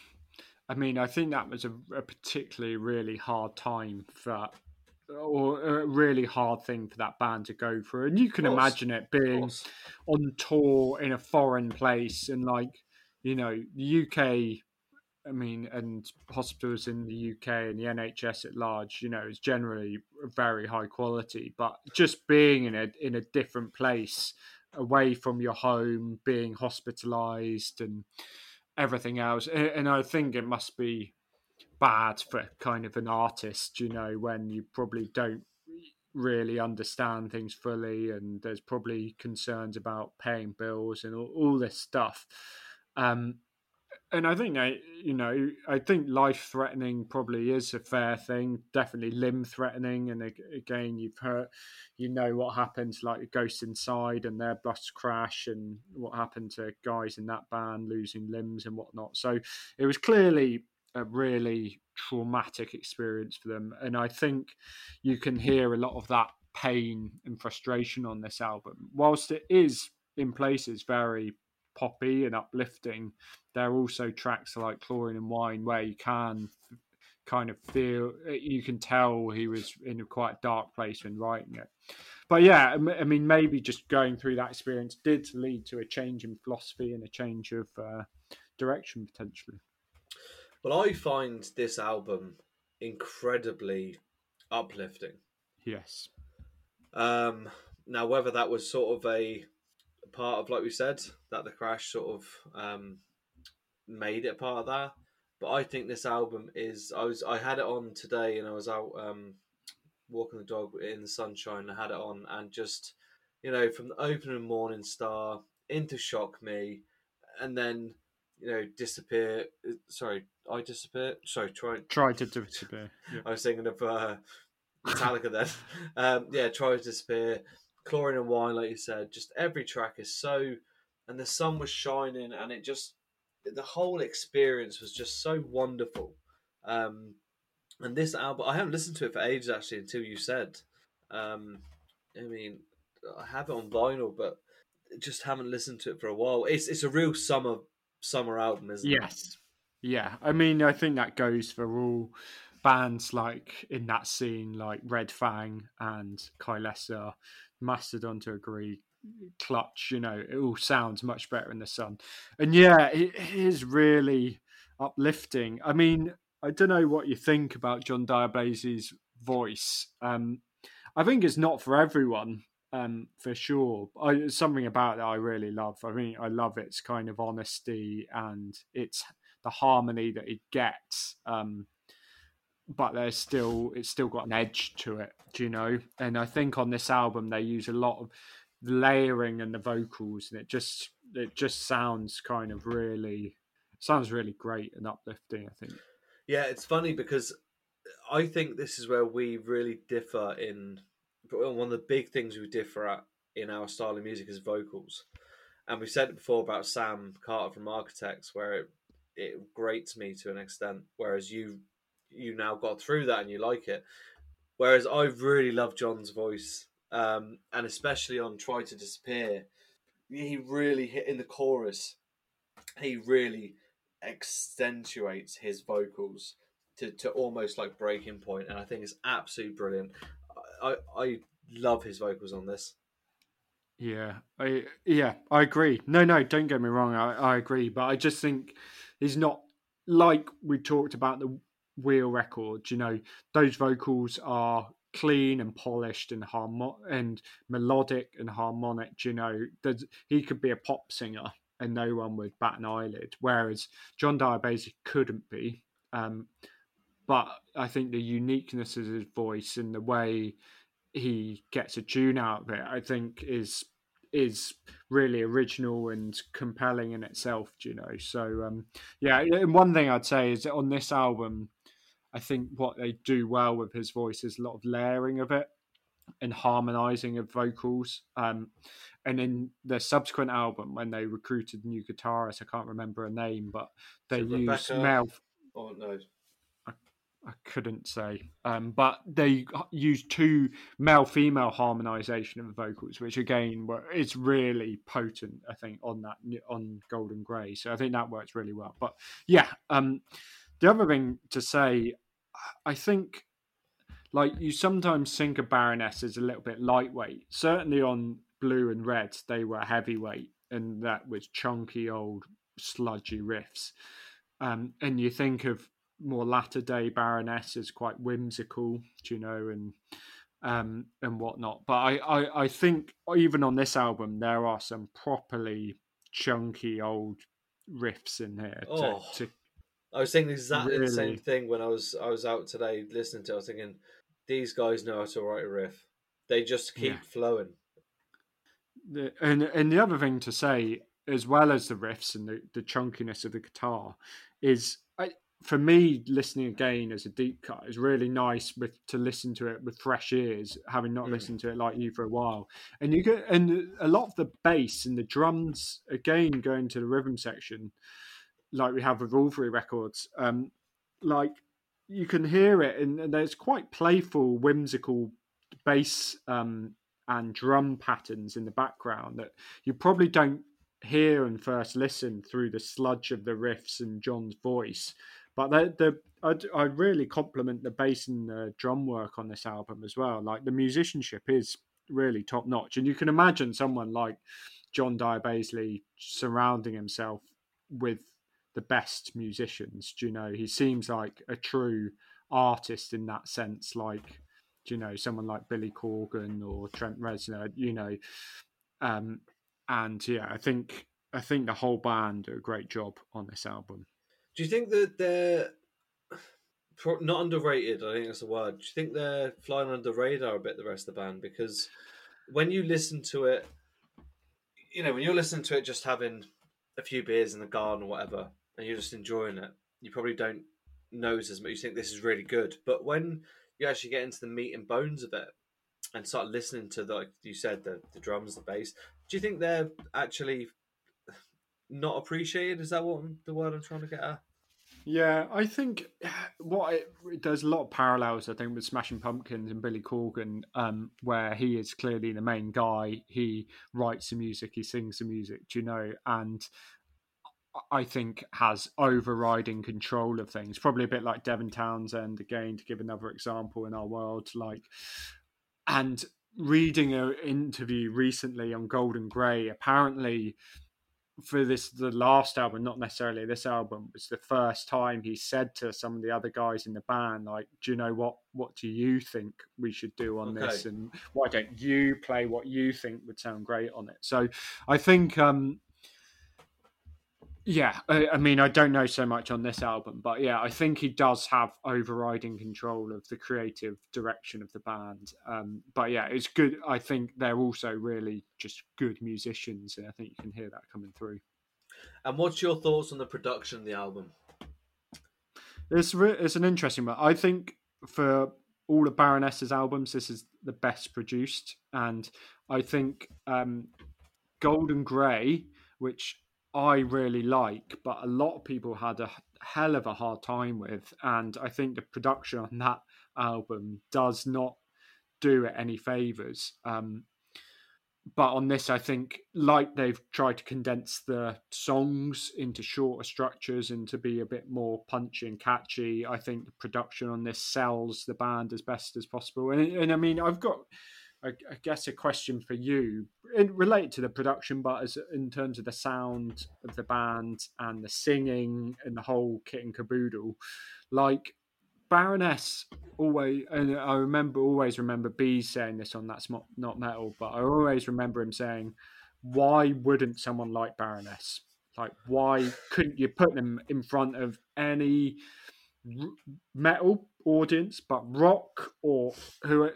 I mean, I think that was a, a particularly really hard time for, or a really hard thing for that band to go through. And you can imagine it being on tour in a foreign place and like, you know, the UK I mean, and hospitals in the UK and the NHS at large, you know, is generally very high quality. But just being in a in a different place, away from your home, being hospitalised and everything else, and I think it must be bad for kind of an artist, you know, when you probably don't really understand things fully, and there's probably concerns about paying bills and all, all this stuff. Um, and I think I, you know, I think life threatening probably is a fair thing. Definitely limb threatening, and again, you've heard, you know, what happened like the Ghost Inside and their bus crash, and what happened to guys in that band losing limbs and whatnot. So it was clearly a really traumatic experience for them, and I think you can hear a lot of that pain and frustration on this album, whilst it is in places very poppy and uplifting. There are also tracks like Chlorine and Wine where you can kind of feel you can tell he was in a quite dark place when writing it. But yeah, I mean, maybe just going through that experience did lead to a change in philosophy and a change of uh, direction potentially. Well, I find this album incredibly uplifting. Yes. Um, now, whether that was sort of a part of, like we said, that the crash sort of um, made it part of that. But I think this album is. I was. I had it on today, and I was out um, walking the dog in the sunshine. I had it on, and just you know, from the opening Morning Star into Shock Me, and then you know, disappear. Sorry, I disappear. Sorry, try try to disappear. Yeah. I was thinking of uh, Metallica then. Um, yeah, try to disappear. Chlorine and Wine, like you said, just every track is so, and the sun was shining, and it just, the whole experience was just so wonderful. Um, and this album, I haven't listened to it for ages actually until you said. Um, I mean, I have it on vinyl, but just haven't listened to it for a while. It's it's a real summer summer album, isn't yes. it? Yes. Yeah. I mean, I think that goes for all bands like in that scene, like Red Fang and Kylesa Mastodon to agree. Clutch, you know, it all sounds much better in the sun. And yeah, it is really uplifting. I mean, I don't know what you think about John Dyer Baizley's voice. Um, I think it's not for everyone, um, for sure. I, something about it I really love. I mean, I love its kind of honesty and it's the harmony that it gets. Um, but there's still it's still got an edge to it, do you know? And I think on this album they use a lot of layering and the vocals, and it just it just sounds kind of really sounds really great and uplifting. I think. Yeah, it's funny because I think this is where we really differ in one of the big things we differ at in our style of music is vocals. And we've said it before about Sam Carter from Architects, where it, it grates me to an extent, whereas you you now got through that and you like it. Whereas I really love John's voice, um, and especially on "Try to Disappear," he really hit in the chorus. He really accentuates his vocals to, to almost like breaking point, and I think it's absolutely brilliant. I I love his vocals on this. Yeah, I yeah, I agree. No, no, don't get me wrong. I, I agree, but I just think he's not like we talked about the Wheel record. You know, those vocals are clean and polished and harmo- and melodic and harmonic. You know, he could be a pop singer and no one would bat an eyelid, whereas John Dyer Baizley couldn't be. Um, but I think the uniqueness of his voice and the way he gets a tune out of it, I think is is really original and compelling in itself. You know, so um, yeah. And one thing I'd say is that on this album, I think what they do well with his voice is a lot of layering of it and harmonizing of vocals. Um, and in the subsequent album, when they recruited new guitarist, I can't remember her name, but they used Mel. Oh no, I couldn't say, um, but they used two male-female harmonization of the vocals, which again is really potent. I think on that on Golden Grey, so I think that works really well. But yeah, um, the other thing to say, I think, like you sometimes think of Baroness as a little bit lightweight. Certainly on Blue and Red, they were heavyweight, and that was chunky old sludgy riffs. Um, and you think of more latter day Baroness is quite whimsical, you know, and um, and whatnot. But I, I, I think even on this album there are some properly chunky old riffs in here. To, oh, to I was thinking exactly really... the same thing when I was I was out today listening to. it. I was thinking these guys know how to write a riff. They just keep yeah. flowing. The, and and the other thing to say, as well as the riffs and the, the chunkiness of the guitar, is I, for me, listening again as a deep cut is really nice with to listen to it with fresh ears, having not mm. listened to it like you for a while. And you get and a lot of the bass and the drums again going to the rhythm section, like we have with all three records. Um, like you can hear it, and, and there's quite playful, whimsical bass um, and drum patterns in the background that you probably don't hear and first listen through the sludge of the riffs and John's voice. But the, the I'd, i really compliment the bass and the drum work on this album as well. Like the musicianship is really top notch, and you can imagine someone like John Dyer Baizley surrounding himself with the best musicians. Do you know, he seems like a true artist in that sense. Like, do you know, someone like Billy Corgan or Trent Reznor. You know, um, and yeah, I think I think the whole band do a great job on this album. Do you think that they're not underrated? I think that's the word. Do you think they're flying under the radar a bit, the rest of the band? Because when you listen to it, you know, when you're listening to it just having a few beers in the garden or whatever, and you're just enjoying it, you probably don't nose as much. You think this is really good. But when you actually get into the meat and bones of it and start listening to, the, like you said, the, the drums, the bass, do you think they're actually not appreciated? Is that what the word I'm trying to get at? Yeah, I think what it, there's a lot of parallels. I think with Smashing Pumpkins and Billy Corgan, um, where he is clearly the main guy. He writes the music, he sings the music, you know, and I think has overriding control of things. Probably a bit like Devin Townsend again, to give another example in our world. Like, and reading an interview recently on Golden Grey, apparently for this the last album, not necessarily this album, was the first time he said to some of the other guys in the band, like, "Do you know what? What do you think we should do on okay. this? And why don't you play what you think would sound great on it?" So, I think um, yeah, I, I, mean, I don't know so much on this album, but yeah, I think he does have overriding control of the creative direction of the band. Um, but yeah, it's good. I think they're also really just good musicians, and I think you can hear that coming through. And what's your thoughts on the production of the album? It's re- it's an interesting one. I think for all of Baroness's albums, this is the best produced, and I think um, Golden Grey, which I really like, but a lot of people had a hell of a hard time with, and I think the production on that album does not do it any favors. Um, but on this, I think like they've tried to condense the songs into shorter structures and to be a bit more punchy and catchy. I think the production on this sells the band as best as possible. And, and I mean, I've got, I, I guess, a question for you in, related to the production, but as in terms of the sound of the band and the singing and the whole kit and caboodle. Like, Baroness always, and I remember always remember B saying this on That's Not, Not Metal, but I always remember him saying, "Why wouldn't someone like Baroness? Like, why couldn't you put them in front of any metal audience, but rock or who?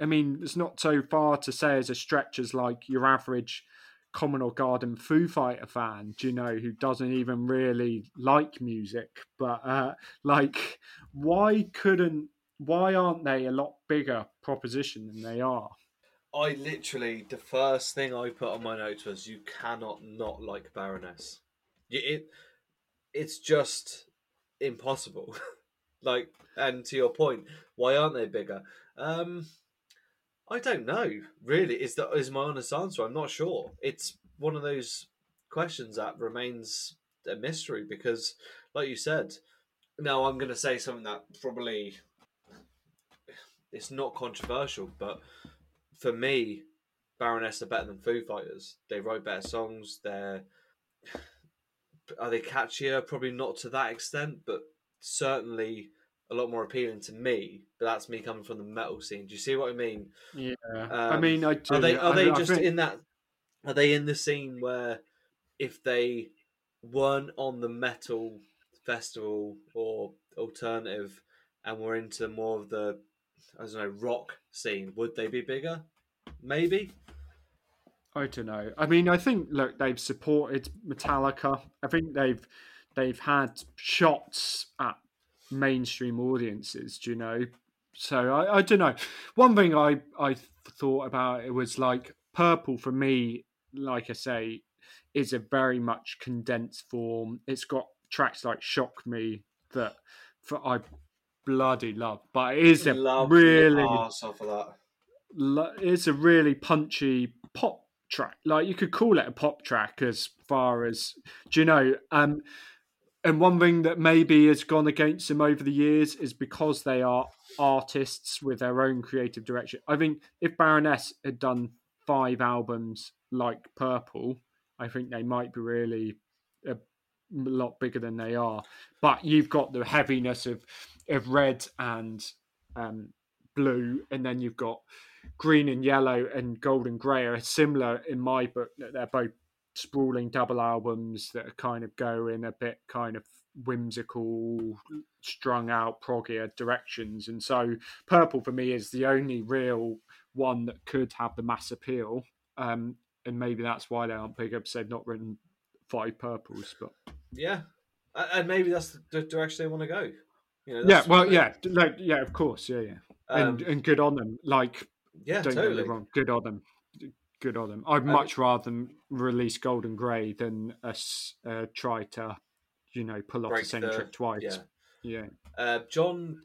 I mean, it's not so far to say as a stretch as like your average." Common or Garden Foo Fighter fan, do you know, who doesn't even really like music, but uh, like, why couldn't, why aren't they a lot bigger proposition than they are? I literally, the first thing I put on my notes was, you cannot not like Baroness. It, it's just impossible. like, and to your point, why aren't they bigger? Um, I don't know. Really, is that is my honest answer? I'm not sure. It's one of those questions that remains a mystery because, like you said, now I'm going to say something that probably it's not controversial, but for me, Baroness are better than Foo Fighters. They write better songs. They're are they catchier? Probably not to that extent, but certainly a lot more appealing to me. But that's me coming from the metal scene. Do you see what I mean? Yeah. Um, I mean, I do. Are they are I, they I just think... in that? Are they in the scene where if they weren't on the metal festival or alternative and were into more of the I don't know rock scene, would they be bigger? Maybe. I don't know. I mean, I think look, they've supported Metallica. I think they've they've had shots at mainstream audiences. Do you know? So I, I don't know. One thing I I thought about it was like Purple for me. Like I say, is a very much condensed form. It's got tracks like "Shock Me" that for I bloody love, but it is a Love really off of that. it's a really punchy pop track. Like you could call it a pop track as far as do you know? Um, and one thing that maybe has gone against them over the years is because they are artists with their own creative direction. I think if Baroness had done five albums like Purple, I think they might be really a, lot bigger than they are. But you've got the heaviness of of red and um, blue, and then you've got green and yellow and gold and grey are similar in my book that they're both sprawling double albums that are kind of go in a bit kind of whimsical, strung out, proggier directions. And so Purple for me is the only real one that could have the mass appeal. Um, and maybe that's why they aren't bigger because they've not written five purples. But Yeah, and maybe that's the direction they want to go. You know, yeah, well, yeah, like yeah, of course, yeah, yeah, and Um, and good on them. Like, yeah, don't get me wrong, good on them. Good on them. I'd I much rather them release Golden Grey than us uh, try to, you know, pull off Break the same the- trick twice. Yeah. Yeah. Uh, John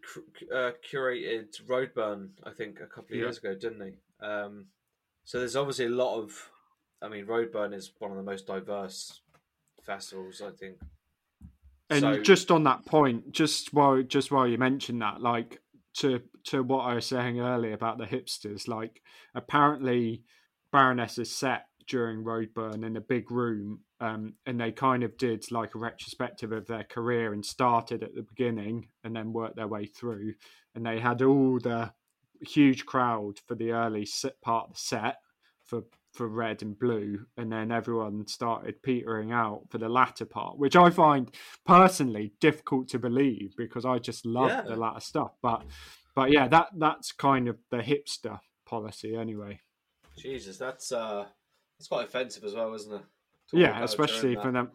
uh, curated Roadburn, I think, a couple of Yeah. years ago, didn't he? Um, so there's obviously a lot of. I mean, Roadburn is one of the most diverse festivals, I think. And So- just on that point, just while just while you mentioned that, like to to what I was saying earlier about the hipsters, like apparently Baroness is set during Roadburn in a big room, um, and they kind of did like a retrospective of their career and started at the beginning and then worked their way through, and they had all the huge crowd for the early part of the set for for red and blue, and then everyone started petering out for the latter part, which I find personally difficult to believe because I just love Yeah. the latter stuff. But but yeah, that that's kind of the hipster policy anyway. Jesus, that's uh, that's quite offensive as well, isn't it? All Yeah, especially for them.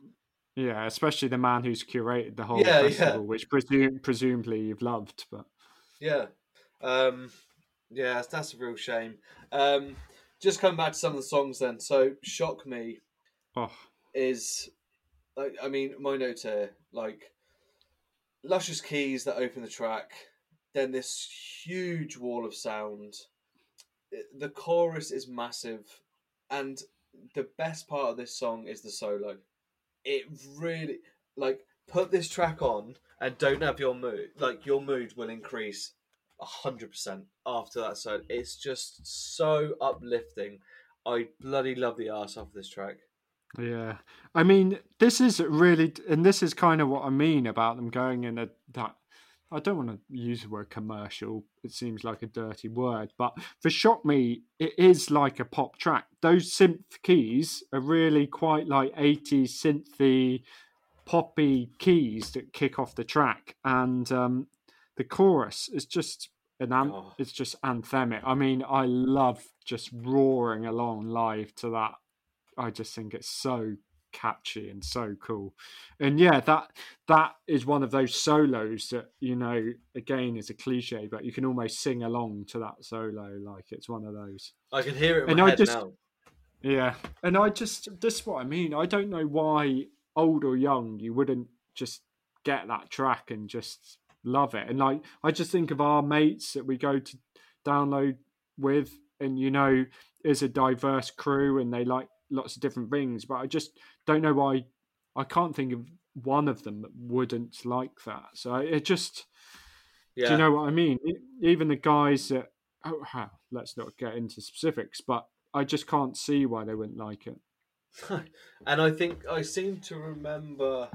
Yeah, especially the man who's curated the whole Yeah, yeah. festival, which presume, presumably you've loved. But Yeah. Um, yeah, that's, that's a real shame. Um, just coming back to some of the songs then. So, Shock Me oh, is, like, I mean, my note here, like, luscious keys that open the track, then this huge wall of sound. The chorus is massive, and the best part of this song is the solo. It really, like, put this track on and don't have your mood, like, your mood will increase hundred percent after that solo. It's just so uplifting. I bloody love the ass off this track. yeah. I mean, this is really, and this is kind of what I mean about them going in a that. I don't want to use the word commercial. It seems like a dirty word, but for Shock Me, it is like a pop track. Those synth keys are really quite like 80s synthy, poppy keys that kick off the track, and um, the chorus is just an an- Oh. it's just anthemic. I mean, I love just roaring along live to that. I just think it's so catchy and so cool. And yeah, that that is one of those solos that you know again is a cliche, but you can almost sing along to that solo like it's one of those. I can hear it And I just- now. Yeah, and I just this is what I mean. I don't know why old or young you wouldn't just get that track and just love it. And like I just think of our mates that we go to download with, and you know, is a diverse crew and they like lots of different things. But I just don't know why I can't think of one of them that wouldn't like that. So it just Yeah, do you know what I mean? Even the guys that oh, let's not get into specifics, but I just can't see why they wouldn't like it. and I think I seem to remember.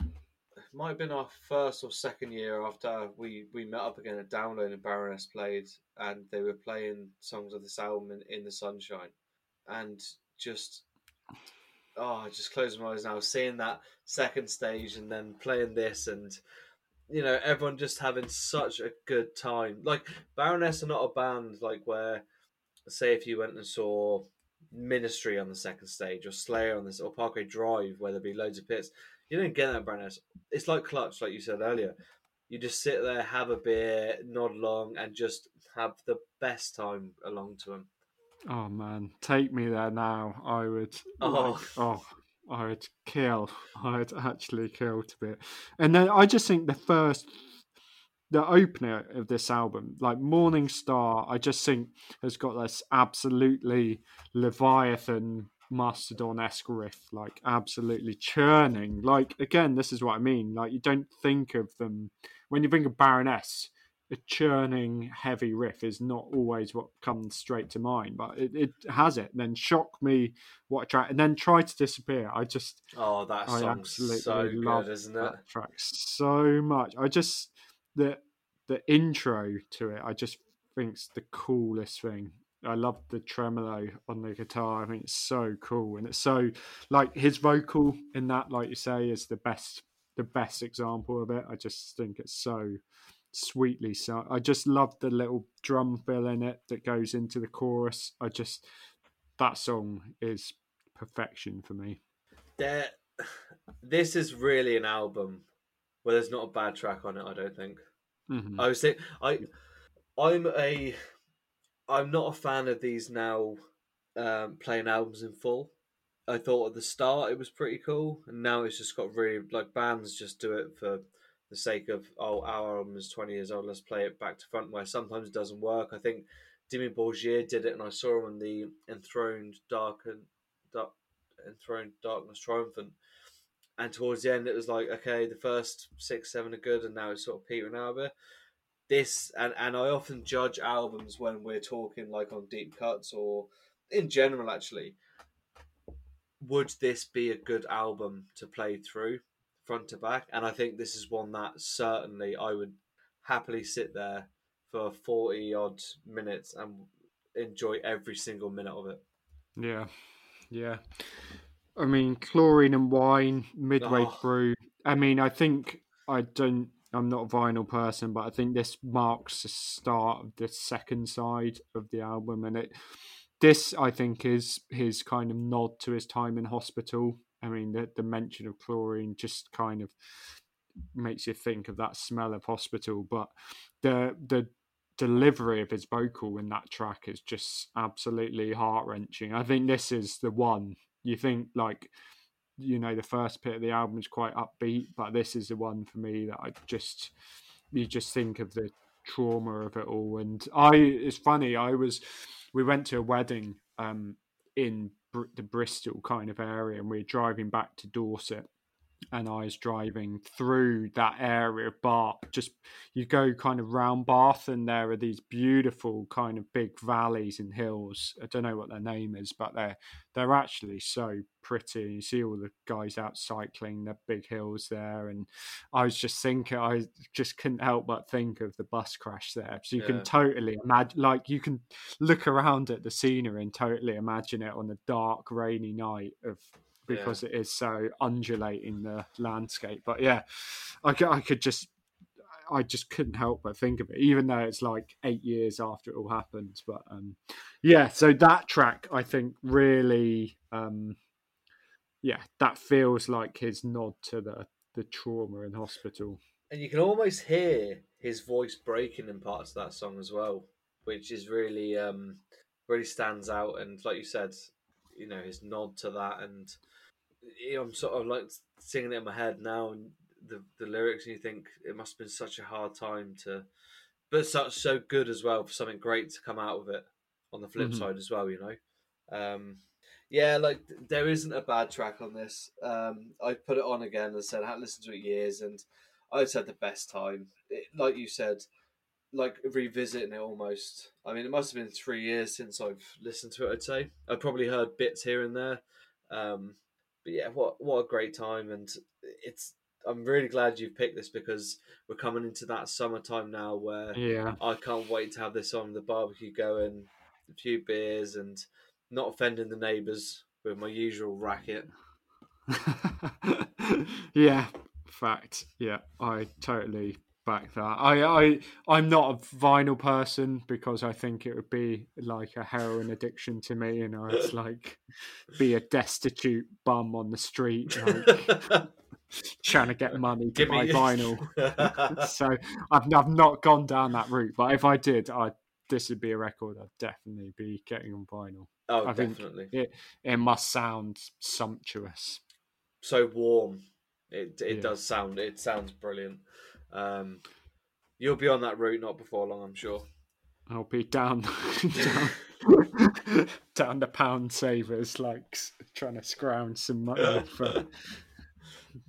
It might have been our first or second year after we, we met up again at Download and Baroness played, and they were playing songs of this album in, in the sunshine, and just oh, I just closing my eyes now, seeing that second stage, and then playing this, and you know everyone just having such a good time. Like Baroness are not a band like where, say, if you went and saw Ministry on the second stage, or Slayer on this, or Parkway Drive, where there'd be loads of pits. You don't get that Baroness. It's like Clutch, like you said earlier. You just sit there, have a beer, nod along, and just have the best time along to them. Oh man, take me there now. I would. Oh. like, oh, I would kill. I'd actually kill to be. And then I just think the first, the opener of this album, like Morning Star, I just think has got this absolutely Leviathan Mastodon esque riff, like absolutely churning. Like again, this is what I mean. Like you don't think of them when you think of Baroness a churning heavy riff is not always what comes straight to mind, but it, it has it. And then shock me what a track, and then try to disappear. I just Oh, that I song's absolutely so love good, isn't it? that track so much. I just the the intro to it. I just think's the coolest thing. I love the tremolo on the guitar. I mean, it's so cool, and it's so like his vocal in that, like you say, is the best the best example of it. I just think it's so sweetly so. I just love the little drum fill in it that goes into the chorus. I just that song is perfection for me. There, this is really an album where there's not a bad track on it. I don't think. Mhm. I was think I, I'm a, I'm not a fan of these now, um, playing albums in full. I thought at the start it was pretty cool, and now it's just got really like bands just do it for the sake of oh our album is twenty years old, let's play it back to front. Where sometimes it doesn't work. I think Dimmu Borgir did it, and I saw him on the Enthroned Dark and Dark, Enthroned Darkness Triumphant. And towards the end, it was like, okay, the first six, seven are good, and now it's sort of petering out a bit this and and I often judge albums when we're talking like on deep cuts or in general actually would this be a good album to play through front to back and I think this is one that certainly I would happily sit there for 40 odd minutes and enjoy every single minute of it Yeah, yeah. I mean, chlorine and wine midway Oh. through. I mean, I think I don't. I'm not a vinyl person, but I think this marks the start of the second side of the album, and it. This, I think, is his kind of nod to his time in hospital. I mean, the, the mention of chlorine just kind of makes you think of that smell of hospital. But the the delivery of his vocal in that track is just absolutely heart wrenching. I think this is the one you think like you know the first bit of the album is quite upbeat, but this is the one for me that I just you just think of the trauma of it all. And I, it's funny, I was we went to a wedding um, in the Bristol kind of area, and we are driving back to Dorset and I was driving through that area of Bath. Just you go kind of round Bath, and there are these beautiful kind of big valleys and hills. I don't know what their name is, but they're they're actually so pretty. You see all the guys out cycling the big hills there, and I was just thinking, I just couldn't help but think of the bus crash there. So you Yeah. can totally imagine, like you can look around at the scenery and totally imagine it on a dark, rainy night of because it is so undulating the landscape. But yeah, I could, I could just, I just couldn't help but think of it, even though it's like eight years after it all happened. But um, yeah, so that track I think really, um, yeah, that feels like his nod to the the trauma in hospital. and you can almost hear his voice breaking in parts of that song as well, which is really um really stands out. And like you said, you know his nod to that, and you know, I'm sort of like singing it in my head now, and the the lyrics, and you think it must have been such a hard time to, but such so good as well for something great to come out of it. On the flip Mhm. side as well, you know. Um, yeah, like there isn't a bad track on this. Um, I put it on again and said I hadn't listened to it years, and I just had the best time. It, like you said, like revisiting it almost. I mean, it must have been three years since I've listened to it. I'd say I've probably heard bits here and there, um, but yeah, what what a great time! And it's I'm really glad you've picked this because we're coming into that summertime now where Yeah, I can't wait to have this on the barbecue going, a few beers, and not offending the neighbours with my usual racket. yeah, fact. Yeah, I totally back that. I, I, I'm not a vinyl person because I think it would be like a heroin addiction to me. You know, it's like be a destitute bum on the street, like trying to get money to Give buy me vinyl. so I've, I've not gone down that route, but if I did, I this would be a record I'd definitely be getting on vinyl. oh, I definitely. It it must sound sumptuous. so warm. It it Yeah. does sound. It sounds brilliant. Um, you'll be on that route not before long, I'm sure. I'll be down down, down the pound savers, like trying to scrounge some money for.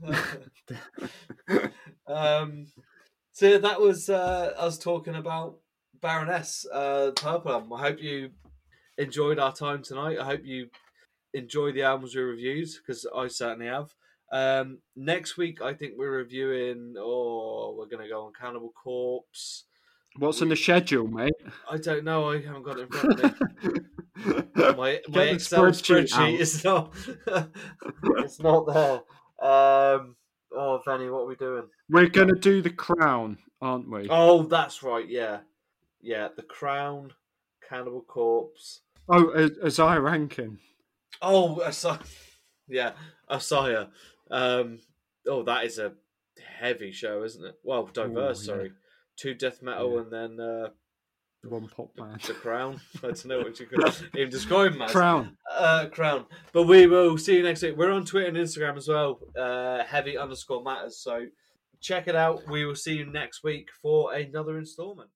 um, so that was uh, us talking about Baroness uh, Purple Album. I hope you enjoyed our time tonight. I hope you enjoy the albums we reviewed because I certainly have. Um, next week, I think we're reviewing, or we're going to go on Cannibal Corpse. What's in the schedule, mate? I don't know. I haven't got it in front of me. my my Excel spreadsheet spreadsheet, is not it's not there. Um, oh, Vanny, what are we doing? We're gonna do the crown, aren't we? Oh, that's right. Yeah, yeah. The Crown, Cannibal Corpse. Oh, as, as I ranking. Oh, Asaya. Yeah, Asaya. Um, oh, that is a heavy show, isn't it? Well, diverse. yeah. Sorry, two death metal Yeah. and then uh, One pop man. the Crown. I don't know what you could even describe them as. Crown. uh, crown. But we will see you next week. We're on Twitter and Instagram as well. Uh, heavy underscore matters. So check it out. We will see you next week for another installment.